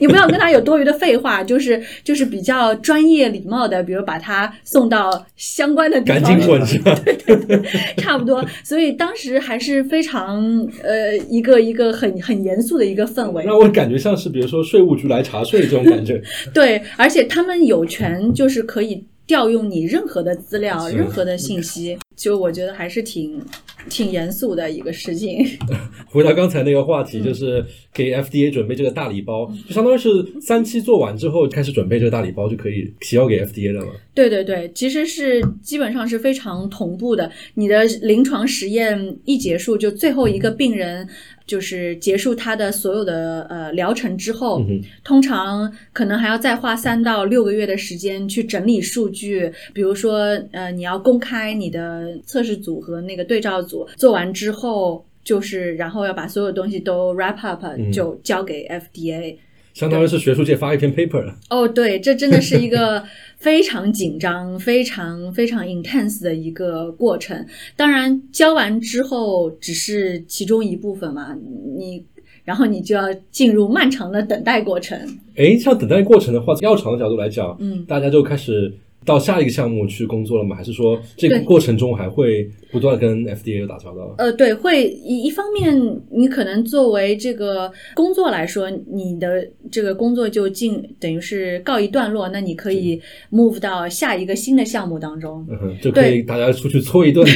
你不要跟他有多余的废话，就是就是比较专业礼貌的，比如把他送到相关的地方。赶紧滚是吧？对对对，差不多。所以当时还是非常呃一个一个很很严肃的一个氛围。让我感觉像是比如说税务局来查税这种感觉。对，而且他们有权就是可以调用你任何的资料、任何的信息。就我觉得还是挺挺严肃的一个事情。回到刚才那个话题，就是给 FDA 准备这个大礼包，就相当于是三期做完之后开始准备这个大礼包就可以提交给 FDA 了吗？对对对，其实是基本上是非常同步的。你的临床实验一结束，就最后一个病人。就是结束他的所有的呃疗程之后，通常可能还要再花三到六个月的时间去整理数据。比如说，呃，你要公开你的测试组和那个对照组，做完之后，就是然后要把所有东西都 wrap up，就交给 FDA。相当于是学术界发一篇 paper 了。哦，对，这真的是一个非常紧张、非常非常 intense 的一个过程。当然，交完之后只是其中一部分嘛，你然后你就要进入漫长的等待过程。诶，像等待过程的话，药厂的角度来讲，嗯，大家就开始。到下一个项目去工作了吗？还是说这个过程中还会不断跟 FDA 有打交道？呃，对，会一一方面，你可能作为这个工作来说，你的这个工作就进等于是告一段落，那你可以 move 到下一个新的项目当中，就可以大家出去搓一顿。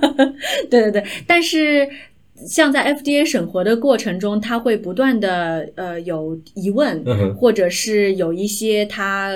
对对对，但是。像在 FDA 审核的过程中，他会不断的呃有疑问，或者是有一些他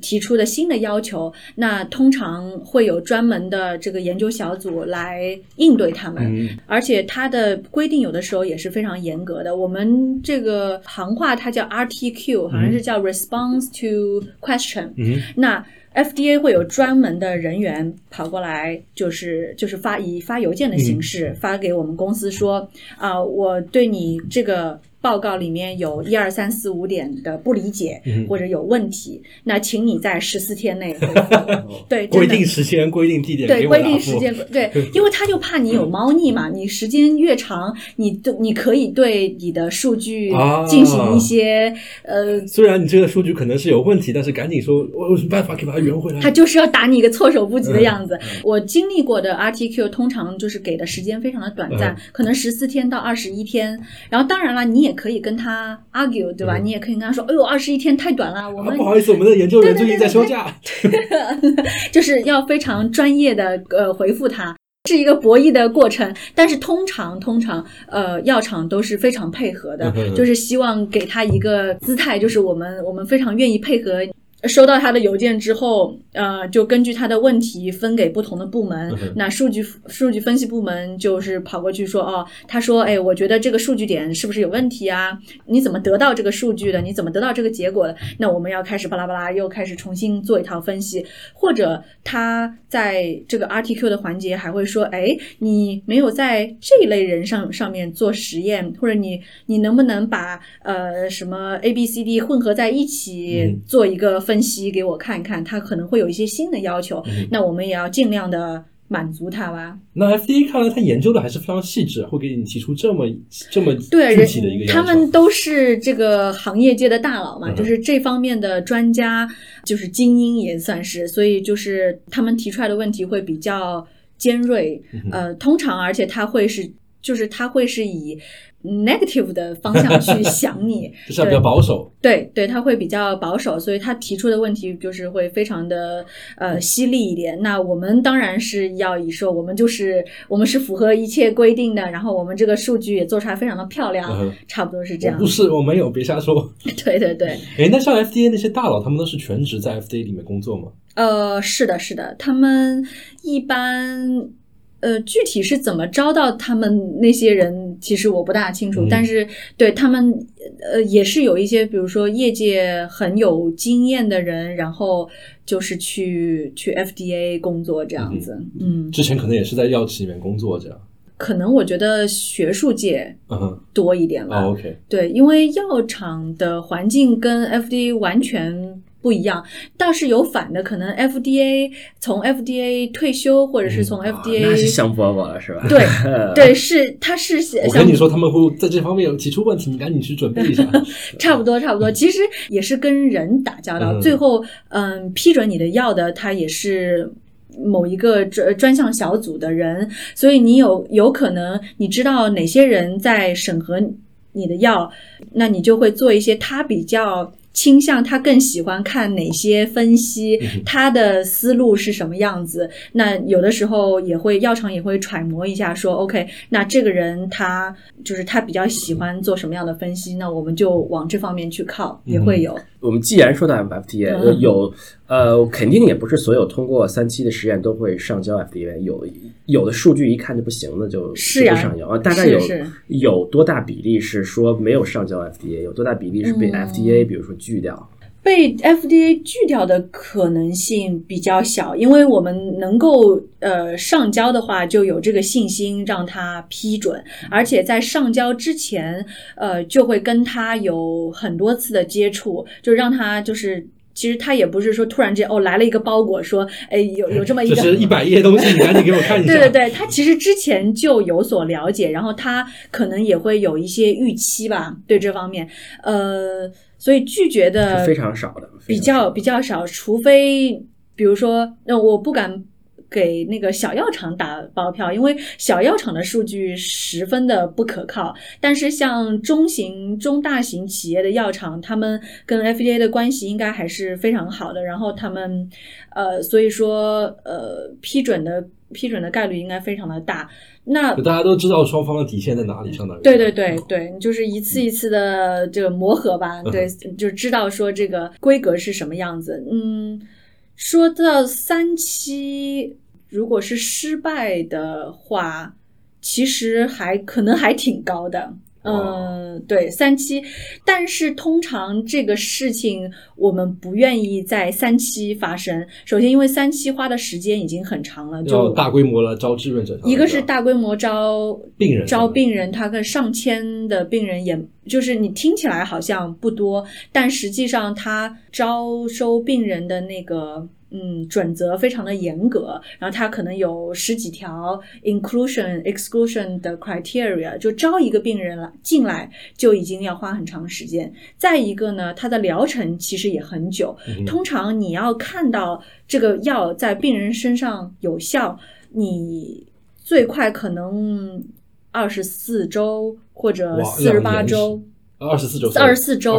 提出的新的要求，那通常会有专门的这个研究小组来应对他们，而且它的规定有的时候也是非常严格的。我们这个行话它叫 RTQ，好像是叫 Response to Question，那。FDA 会有专门的人员跑过来，就是就是发以发邮件的形式发给我们公司说啊，我对你这个。报告里面有一二三四五点的不理解或者有问题，那请你在十四天内 对规定时间、规定地点对规定时间对，因为他就怕你有猫腻嘛。你时间越长，你对你可以对你的数据进行一些呃。虽然你这个数据可能是有问题，但是赶紧说，我有什么办法可以把它圆回来？他就是要打你一个措手不及的样子。我经历过的 RTQ 通常就是给的时间非常的短暂，可能十四天到二十一天。然后当然了，你也。也可以跟他 argue，对吧？你也可以跟他说：“哎呦，二十一天太短了。”我们不好意思，我们的研究员最近在休假，就是要非常专业的呃回复他。是一个博弈的过程。但是通常通常呃药厂都是非常配合的，就是希望给他一个姿态，就是我们我们非常愿意配合。收到他的邮件之后，呃，就根据他的问题分给不同的部门。那数据数据分析部门就是跑过去说，哦，他说，哎，我觉得这个数据点是不是有问题啊？你怎么得到这个数据的？你怎么得到这个结果的？那我们要开始巴拉巴拉，又开始重新做一套分析。或者他在这个 RTQ 的环节还会说，哎，你没有在这一类人上上面做实验，或者你你能不能把呃什么 A B C D 混合在一起做一个。分析给我看看，他可能会有一些新的要求，那我们也要尽量的满足他吧。那 FDA 看来他研究的还是非常细致，会给你提出这么这么对具体的一个要求。他们都是这个行业界的大佬嘛，就是这方面的专家，就是精英也算是，所以就是他们提出来的问题会比较尖锐。呃，通常而且他会是，就是他会是以。Negative 的方向去 想你，就是比较保守。对对，他会比较保守，所以他提出的问题就是会非常的呃犀利一点。那我们当然是要以说，我们就是我们是符合一切规定的，然后我们这个数据也做出来非常的漂亮，差不多是这样。不是，我没有，别瞎说。对 对对。哎，那像 FDA 那些大佬，他们都是全职在 FDA 里面工作吗？呃，是的，是的，他们一般。呃，具体是怎么招到他们那些人，其实我不大清楚。但是对他们，呃，也是有一些，比如说业界很有经验的人，然后就是去去 FDA 工作这样子。嗯，之前可能也是在药企里面工作这样。可能我觉得学术界多一点吧。OK，对，因为药厂的环境跟 FDA 完全。不一样，倒是有反的，可能 FDA 从 FDA 退休，或者是从 FDA 那是香饽饽了，是吧？对 对，是他是。我跟你说，他们会在这方面有提出问题，你赶紧去准备一下。差不多差不多，其实也是跟人打交道，最后嗯批准你的药的，他也是某一个专专项小组的人，所以你有有可能你知道哪些人在审核你的药，那你就会做一些他比较。倾向他更喜欢看哪些分析，他的思路是什么样子？那有的时候也会药厂也会揣摩一下，说 OK，那这个人他就是他比较喜欢做什么样的分析，那我们就往这方面去靠，也会有。我们既然说到 FDA，有呃，肯定也不是所有通过三期的实验都会上交 FDA，有有的数据一看就不行的就不上交啊。大概有有多大比例是说没有上交 FDA，有多大比例是被 FDA 比如说拒掉？被 FDA 拒掉的可能性比较小，因为我们能够呃上交的话，就有这个信心让他批准，而且在上交之前，呃就会跟他有很多次的接触，就让他就是其实他也不是说突然间哦来了一个包裹说哎有有这么一个 就是一百页东西，你赶紧给我看一下。对对对，他其实之前就有所了解，然后他可能也会有一些预期吧，对这方面，呃。所以拒绝的非常少的，比较比较少，除非比如说，那我不敢给那个小药厂打包票，因为小药厂的数据十分的不可靠。但是像中型、中大型企业的药厂，他们跟 FDA 的关系应该还是非常好的。然后他们，呃，所以说，呃，批准的批准的概率应该非常的大。那大家都知道双方的底线在哪里，相当于对对对对，就是一次一次的这个磨合吧，对，就知道说这个规格是什么样子。嗯，说到三期，如果是失败的话，其实还可能还挺高的。嗯，对，三期，但是通常这个事情我们不愿意在三期发生。首先，因为三期花的时间已经很长了，就大规模了招志愿者。一个是大规模招病人，招病人，他跟上千的病人，也就是你听起来好像不多，但实际上他招收病人的那个。嗯，准则非常的严格，然后它可能有十几条 inclusion exclusion 的 criteria，就招一个病人来进来就已经要花很长时间。再一个呢，它的疗程其实也很久，通常你要看到这个药在病人身上有效，你最快可能二十四周或者四十八周。二十四周，二十四周，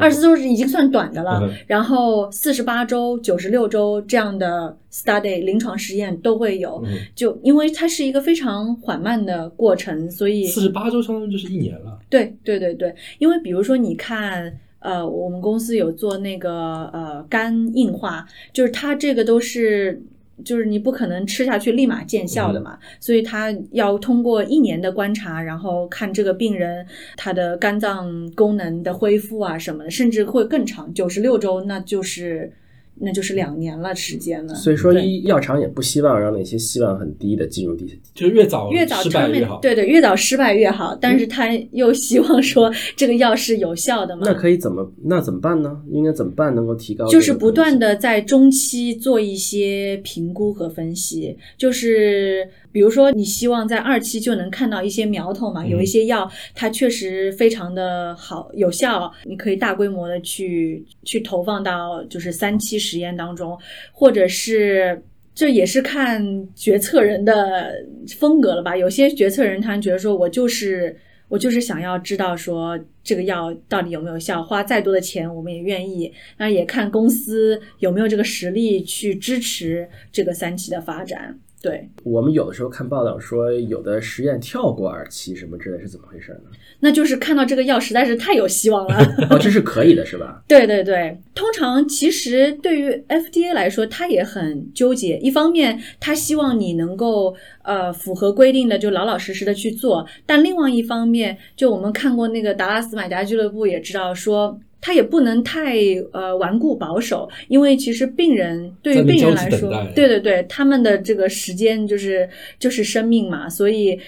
二十四周，是已经算短的了。嗯然后四十八周、九十六周这样的 study 临床实验都会有。嗯，就因为它是一个非常缓慢的过程，所以四十八周相当于就是一年了。对对对对，因为比如说你看，呃，我们公司有做那个呃肝硬化，就是它这个都是。就是你不可能吃下去立马见效的嘛，所以他要通过一年的观察，然后看这个病人他的肝脏功能的恢复啊什么的，甚至会更长，九十六周，那就是那就是两年了时间了。所以说，医药厂也不希望让那些希望很低的进入第就是越早越早失败越好。对对，越早失败越好。但是他又希望说这个药是有效的嘛？那可以怎么那怎么办呢？应该怎么办能够提高？就是不断。的在中期做一些评估和分析，就是比如说你希望在二期就能看到一些苗头嘛，嗯有一些药它确实非常的好有效，你可以大规模的去去投放到就是三期实验当中，或者是。这也是看决策人的风格了吧？有些决策人他觉得说，我就是我就是想要知道说这个药到底有没有效，花再多的钱我们也愿意。那也看公司有没有这个实力去支持这个三期的发展。对，我们有的时候看报道说，有的实验跳过二期什么之类，是怎么回事呢？那就是看到这个药实在是太有希望了。哦，这是可以的，是吧？对对对，通常其实对于 FDA 来说，他也很纠结。一方面，他希望你能够呃符合规定的，就老老实实的去做；但另外一方面，就我们看过那个达拉斯买家俱乐部，也知道说。他也不能太呃顽固保守，因为其实病人对于病人来说对对对，他们的这个时间就是就是生命嘛，所以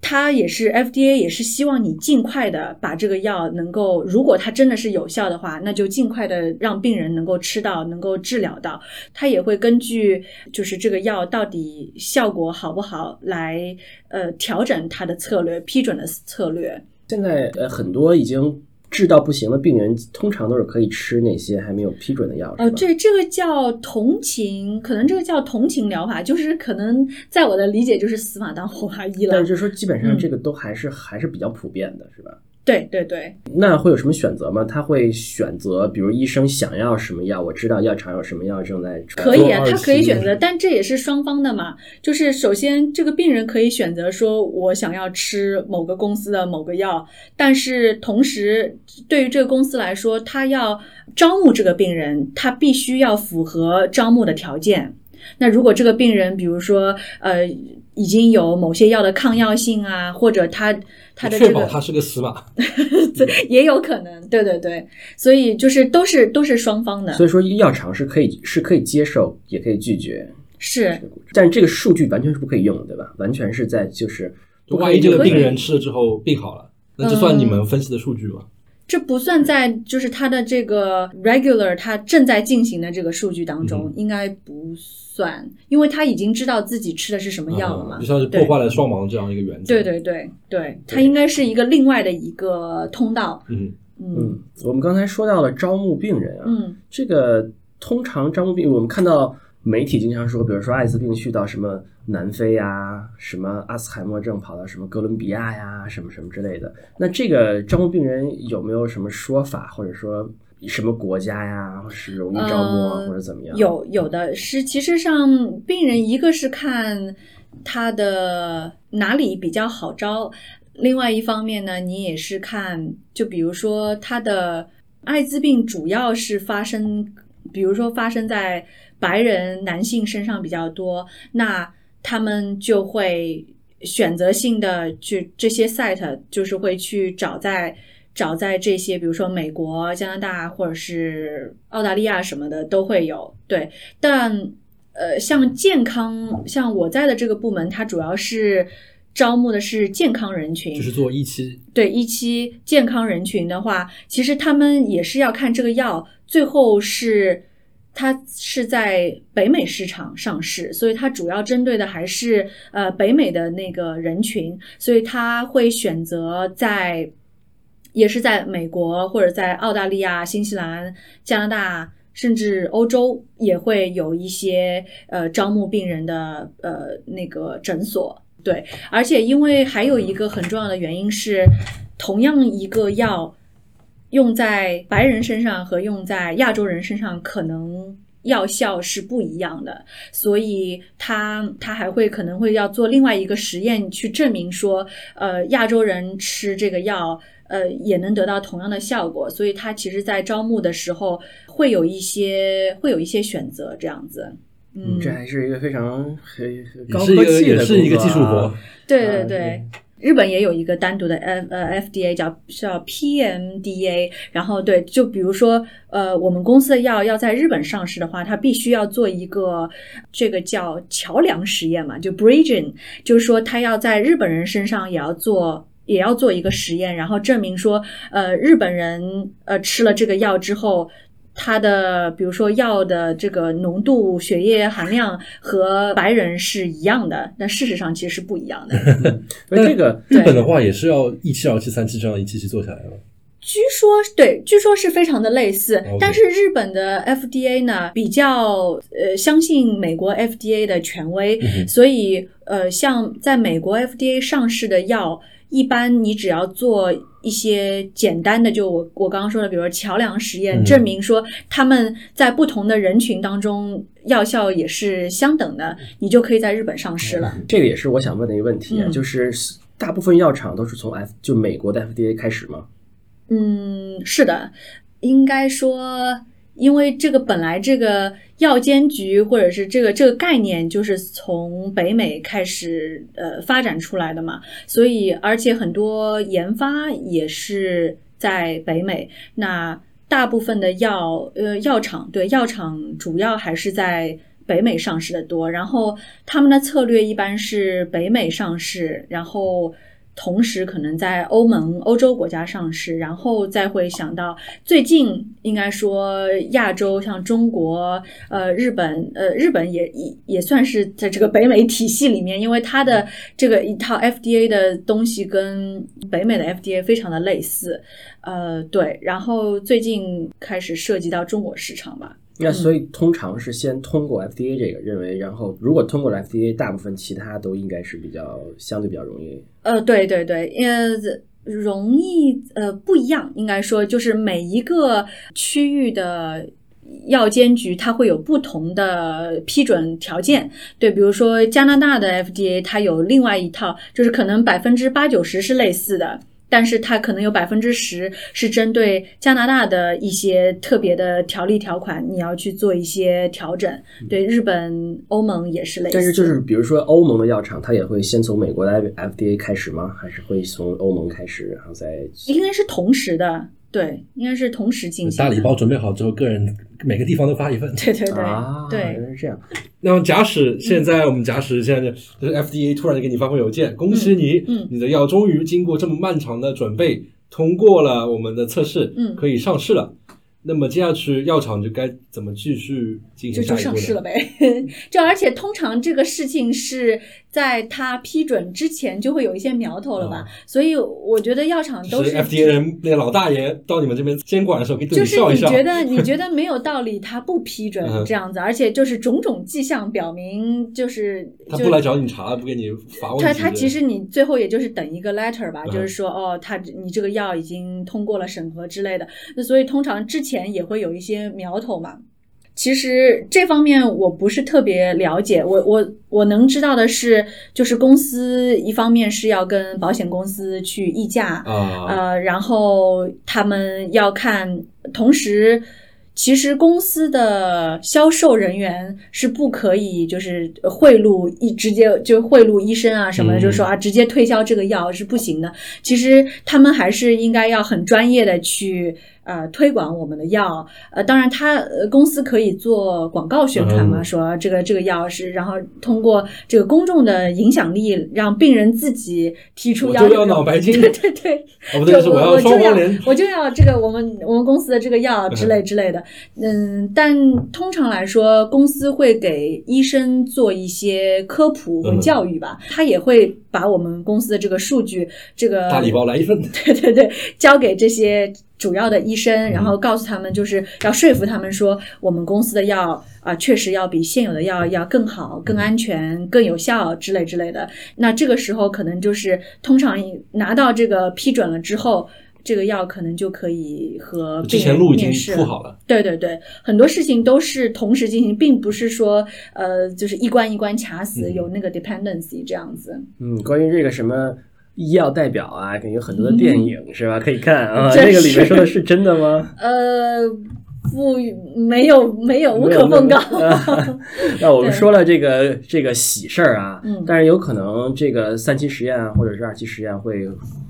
他也是 FDA 也是希望你尽快的把这个药能够，如果它真的是有效的话，那就尽快的让病人能够吃到，能够治疗到。他也会根据就是这个药到底效果好不好来呃调整它的策略，批准的策略。现在呃，很多已经治到不行的病人，通常都是可以吃那些还没有批准的药，哦，是吧？这这个叫同情，可能这个叫同情疗法，就是可能在我的理解就是死马当活马医了但。是就是说，基本上嗯这个都还是、还是比较普遍的，是吧？对对对，那会有什么选择吗？他会选择，比如医生想要什么药，我知道药厂有什么药正在传可以啊，他可以选择，但这也是双方的嘛。就是首先，这个病人可以选择说，我想要吃某个公司的某个药，但是同时，对于这个公司来说，他要招募这个病人，他必须要符合招募的条件。那如果这个病人，比如说，呃，已经有某些药的抗药性啊，或者它它的这个确保它是个死马。也有可能，对对对，所以就是都是都是双方的，所以说药厂是可以是可以接受，也可以拒绝，是。但是这个数据完全是不可以用的，对吧？完全是在就是就万一这个病人吃了之后病好了，那这算你们分析的数据吗？这不算在就是它的这个 regular 它正在进行的这个数据当中，嗯。应该不算，因为他已经知道自己吃的是什么药了嘛。啊就像是破坏了双盲这样一个原则。对对对对，它应该是一个另外的一个通道。嗯，嗯嗯，我们刚才说到了招募病人啊，嗯这个通常招募病，我们看到媒体经常说，比如说艾滋病去到什么南非呀，什么阿斯海默症跑到什么哥伦比亚呀，什么什么之类的。那这个招募病人有没有什么说法，或者说什么国家呀或是容易招募啊，呃或者怎么样？有有的是，其实上病人一个是看他的哪里比较好招，另外一方面呢，你也是看，就比如说他的艾滋病主要是发生，比如说发生在白人男性身上比较多，那他们就会选择性的去这些 site，就是会去找在。找在这些，比如说美国、加拿大或者是澳大利亚什么的都会有，对。但呃，像健康，像我在的这个部门，它主要是招募的是健康人群，就是做一期，对一期健康人群的话，其实他们也是要看这个药最后是它是在北美市场上市，所以它主要针对的还是呃北美的那个人群，所以他会选择在也是在美国或者在澳大利亚、新西兰、加拿大。甚至欧洲也会有一些呃招募病人的呃那个诊所，对，而且因为还有一个很重要的原因是，同样一个药，用在白人身上和用在亚洲人身上可能。药效是不一样的，所以他他还会可能会要做另外一个实验去证明说，呃，亚洲人吃这个药，呃，也能得到同样的效果。所以他其实，在招募的时候会有一些会有一些选择这样子。嗯，这还是一个非常很高科技的，是一个技术活。对对对。日本也有一个单独的 F 呃 FDA 叫叫 PMDA，然后对，就比如说呃我们公司的药要在日本上市的话，它必须要做一个这个叫桥梁实验嘛，就 bridging，就是说它要在日本人身上也要做也要做一个实验，然后证明说呃日本人呃吃了这个药之后。他的比如说药的这个浓度、血液含量和白人是一样的，但事实上其实是不一样的。那这个日本的话也是要一期、二期、三期这样一期期做下来了。据说对，据说是非常的类似，但是日本的 FDA 呢比较呃相信美国 FDA 的权威，所以呃像在美国 FDA 上市的药。一般你只要做一些简单的，就我我刚刚说的，比如说桥梁实验，证明说他们在不同的人群当中药效也是相等的，你就可以在日本上市了。这个也是我想问的一个问题，就是大部分药厂都是从 F 就美国的 FDA 开始吗？嗯，是的，应该说。因为这个本来这个药监局或者是这个这个概念就是从北美开始呃发展出来的嘛，所以而且很多研发也是在北美。那大部分的药呃药厂对药厂主要还是在北美上市的多，然后他们的策略一般是北美上市，然后。同时，可能在欧盟、欧洲国家上市，然后再会想到最近，应该说亚洲，像中国、呃日本，呃日本也也也算是在这个北美体系里面，因为它的这个一套 FDA 的东西跟北美的 FDA 非常的类似，呃对，然后最近开始涉及到中国市场吧。那所以通常是先通过 FDA 这个认为，然后如果通过了 FDA，大部分其他都应该是比较相对比较容易。呃，对对对，呃，容易呃不一样，应该说就是每一个区域的药监局它会有不同的批准条件。对，比如说加拿大的 FDA 它有另外一套，就是可能百分之八九十是类似的。但是它可能有百分之十是针对加拿大的一些特别的条例条款，你要去做一些调整。对日本、欧盟也是类似。但是就是比如说欧盟的药厂，它也会先从美国的 FDA 开始吗？还是会从欧盟开始，然后再？应该是同时的。对，应该是同时进行。大礼包准备好之后，个人每个地方都发一份。对 对对，对，是这样。那么假使现在我们假使现在就是 FDA 突然给你发封邮件，恭喜你，嗯，你的药终于经过这么漫长的准备，通过了我们的测试，嗯，可以上市了。那么接下去药厂就该怎么继续进行下一步？就上市了呗。就而且通常这个事情是在他批准之前就会有一些苗头了吧？所以我觉得药厂都是 FDA 人那老大爷到你们这边监管的时候，给你笑一笑。就是你觉得你觉得没有道理，他不批准这样子，而且就是种种迹象表明，就是他不来找你查，不给你发问。他他其实你最后也就是等一个 letter 吧，就是说哦，他你这个药已经通过了审核之类的。那所以通常之前。前也会有一些苗头嘛，其实这方面我不是特别了解，我我我能知道的是，就是公司一方面是要跟保险公司去议价啊，呃，然后他们要看，同时。其实公司的销售人员是不可以，就是贿赂一直接就贿赂医生啊什么的，就是说啊直接推销这个药是不行的。其实他们还是应该要很专业的去呃推广我们的药。呃，当然他公司可以做广告宣传嘛，说这个这个药是，然后通过这个公众的影响力，让病人自己提出要。就要脑白金。对对对。哦不对，是我要双黄连。我就要这个我们我们公司的这个药之类之类的。嗯，但通常来说，公司会给医生做一些科普和教育吧。他也会把我们公司的这个数据，这个大礼包来一份，对对对，交给这些主要的医生，然后告诉他们，就是要说服他们说，我们公司的药啊，确实要比现有的药要更好、更安全、更有效之类之类的。那这个时候可能就是通常拿到这个批准了之后。这个药可能就可以和之病人前路已经面试铺好了。对对对，很多事情都是同时进行，并不是说呃，就是一关一关卡死，嗯有那个 dependency 这样子。嗯，关于这个什么医药代表啊，感觉有很多的电影、是吧？可以看啊。真这个里面说的是真的吗？呃，不，没有没有，无可奉告。那 那我们说了这个这个喜事儿啊，嗯但是有可能这个三期实验啊，或者是二期实验会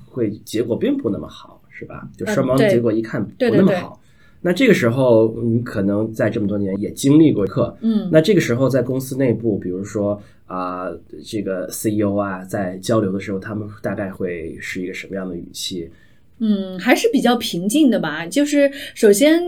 会结果并不那么好，是吧？就双盲的结果一看不对对对那么好。那这个时候，你可能在这么多年也经历过课，嗯那这个时候在公司内部，比如说啊、这个 CEO 啊，在交流的时候，他们大概会是一个什么样的语气？嗯，还是比较平静的吧。就是首先，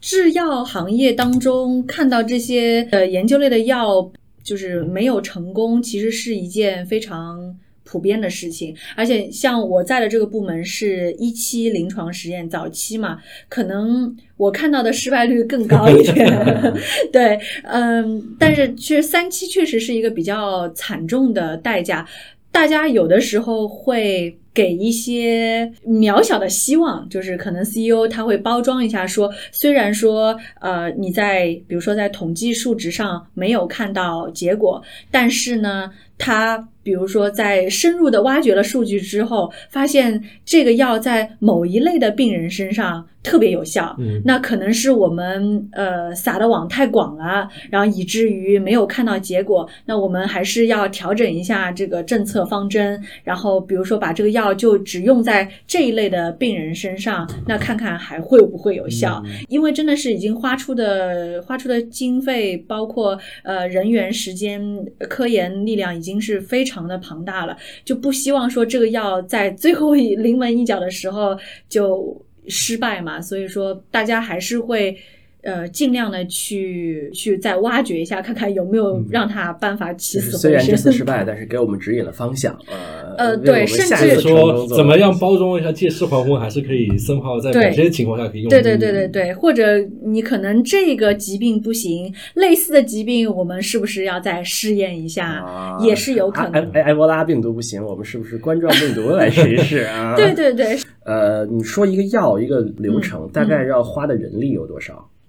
制药行业当中看到这些呃研究类的药就是没有成功，其实是一件非常普遍的事情。而且像我在的这个部门是一期临床实验早期嘛，可能我看到的失败率更高一点。对，嗯，但是其实三期确实是一个比较惨重的代价。大家有的时候会给一些渺小的希望，就是可能 CEO 他会包装一下说，虽然说呃你在比如说在统计数值上没有看到结果，但是呢，他比如说在深入的挖掘了数据之后，发现这个药在某一类的病人身上特别有效，嗯，那可能是我们呃撒的网太广了，然后以至于没有看到结果。那我们还是要调整一下这个政策方针，然后比如说把这个药就只用在这一类的病人身上，那看看还会不会有效。嗯因为真的是已经花出的花出的经费，包括呃人员、时间、科研力量，已经是非常的庞大了，就不希望说这个药在最后一临门一脚的时候就失败嘛。所以说，大家还是会。呃，尽量的去去再挖掘一下，看看有没有嗯让他办法起死回生。虽然这次 失败，但是给我们指引了方向。呃，呃为我们对甚下一至次说怎么样包装一下借尸还魂，还是可以生化在对某些情况下可以用。对对对对对，或者你可能这个疾病不行，类似的疾病我们是不是要再试验一下？啊也是有可能。埃埃埃博拉病毒不行，我们是不是冠状病毒来试一试啊？对对对，呃，你说一个药一个流程，大概要花的人力有多少？嗯，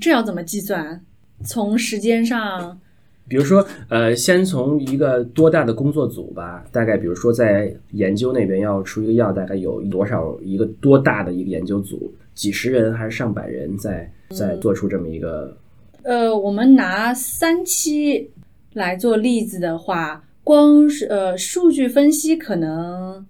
这要怎么计算？从时间上，比如说，呃，先从一个多大的工作组吧，大概比如说在研究那边要出一个药，大概有多少一个多大的一个研究组，几十人还是上百人在在做出这么一个呃，我们拿三期来做例子的话，光是呃数据分析可能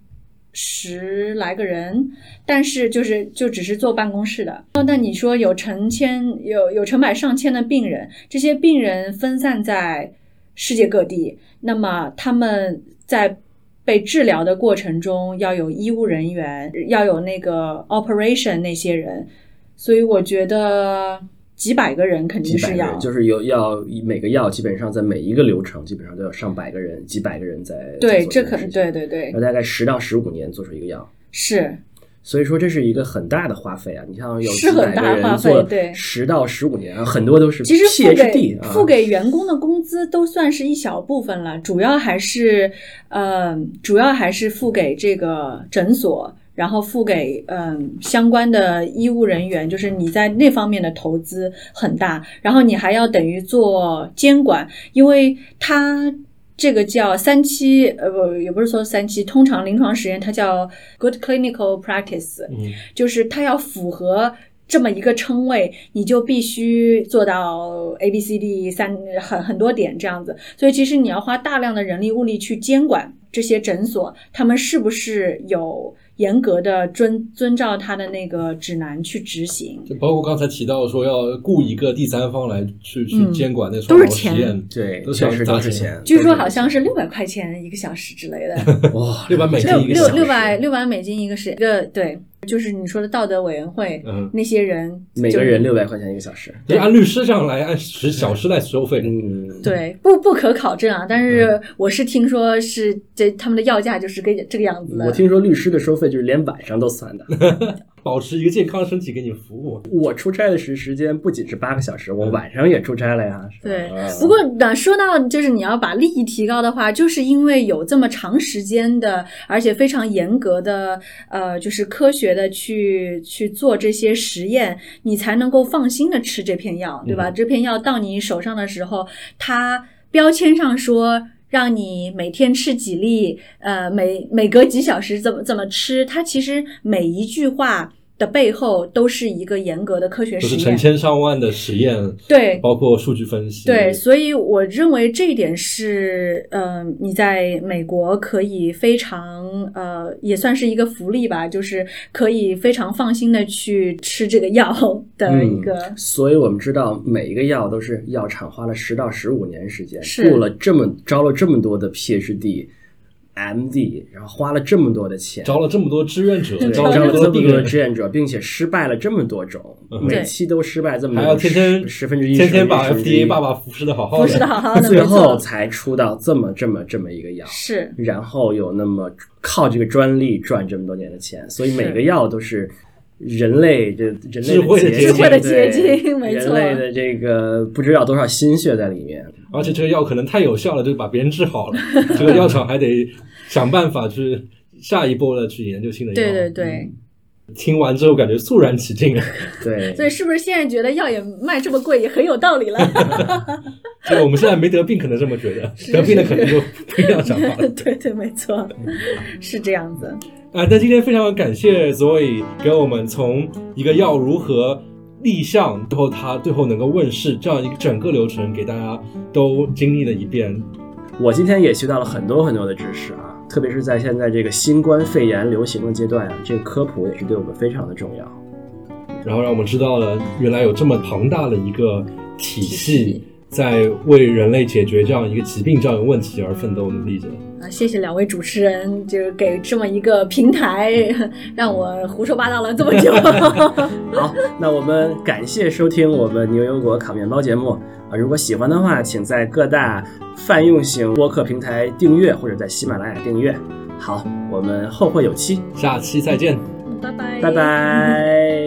十来个人，但是就是就只是坐办公室的。哦那你说有成千有有成百上千的病人，这些病人分散在世界各地，那么他们在被治疗的过程中要有医务人员，要有那个 operation 那些人，所以我觉得几百个人肯定是要就是有要每个药基本上在每一个流程基本上都要上百个人、几百个人在在对，做这可能对对对要大概十到十五年做出一个药。是，所以说这是一个很大的花费啊！你像有是几百很大花个人做费对十到十五年，很多都是其实付给啊，付给员工的工资都算是一小部分了，主要还是呃，主要还是付给这个诊所。然后付给嗯相关的医务人员，就是你在那方面的投资很大，然后你还要等于做监管，因为它这个叫三期，呃不也不是说三期，通常临床实验它叫 good clinical practice，嗯，就是它要符合这么一个称谓，你就必须做到 A B C D 三很很多点这样子。所以其实你要花大量的人力物力去监管这些诊所，他们是不是有严格的遵遵照他的那个指南去执行。就包括刚才提到说要雇一个第三方来去去嗯。监管那都双毛实是钱。验，对，都是确实砸钱都是钱。据说好像是六百块钱一个小时之类的，哇，六百美金六六一个小时。六百六百美金一个时一个对，就是你说的道德委员会、嗯，那些人，每个人六百块钱一个小时。就按律师上来按时小时来收费，嗯，对，不不可考证啊，但嗯是我是听说是这他们的要价就是跟这个样子的。我听说律师的收费就是连晚上都算的。保持一个健康的身体给你服务。我出差的时时间不仅是八个小时，我晚上也出差了呀。对，不过那，说到就是你要把利益提高的话，就是因为有这么长时间的，而且非常严格的，呃，就是科学的去去做这些实验，你才能够放心的吃这片药，对吧？这片药到你手上的时候，它标签上说。让你每天吃几粒，呃，每每隔几小时怎么怎么吃？它其实每一句话。的背后都是一个严格的科学实验，成千上万的实验，对，包括数据分析，对，所以我认为这一点是，呃，你在美国可以非常，呃，也算是一个福利吧，就是可以非常放心的去吃这个药的一个。所以我们知道，每一个药都是药厂花了十到十五年时间，雇了这么招了这么多的 PhD。M D，然后花了这么多的钱，招了这么多志愿者，招了这么多的志愿者，并且失败了这么多种，每期都失败这么多，还要天天十分之一，天天把 F D A 爸爸服侍的好好的，服侍的好好的，最后才出到这么这么这么一个药，是，然后有那么靠这个专利赚这么多年的钱，所以每个药都是。人类这人类的结晶，的结晶，没错。人类的这个不知道多少心血在里面，而且这个药可能太有效了，就把别人治好了。这个药厂还得想办法去下一步的去研究新的药。对对对。听完之后感觉肃然起敬。对。所以是不是现在觉得药也卖这么贵也很有道理了？对，我们现在没得病，可能这么觉得；得病的可能就不一样想法了。对对，没错，是这样子。啊，那今天非常感谢 Zoe 给我们从一个药如何立项，最后它最后能够问世这样一个整个流程，给大家都经历了一遍。我今天也学到了很多很多的知识啊，特别是在现在这个新冠肺炎流行的阶段啊，这个科普也是对我们非常的重要。然后让我们知道了原来有这么庞大的一个体系。在为人类解决这样一个疾病这样一个问题而奋斗努力着啊！谢谢两位主持人，就是给这么一个平台，让我胡说八道了这么久。好，那我们感谢收听我们牛油果烤面包节目啊！如果喜欢的话，请在各大泛用型播客平台订阅，或者在喜马拉雅订阅。好，我们后会有期，下期再见，拜拜，拜拜。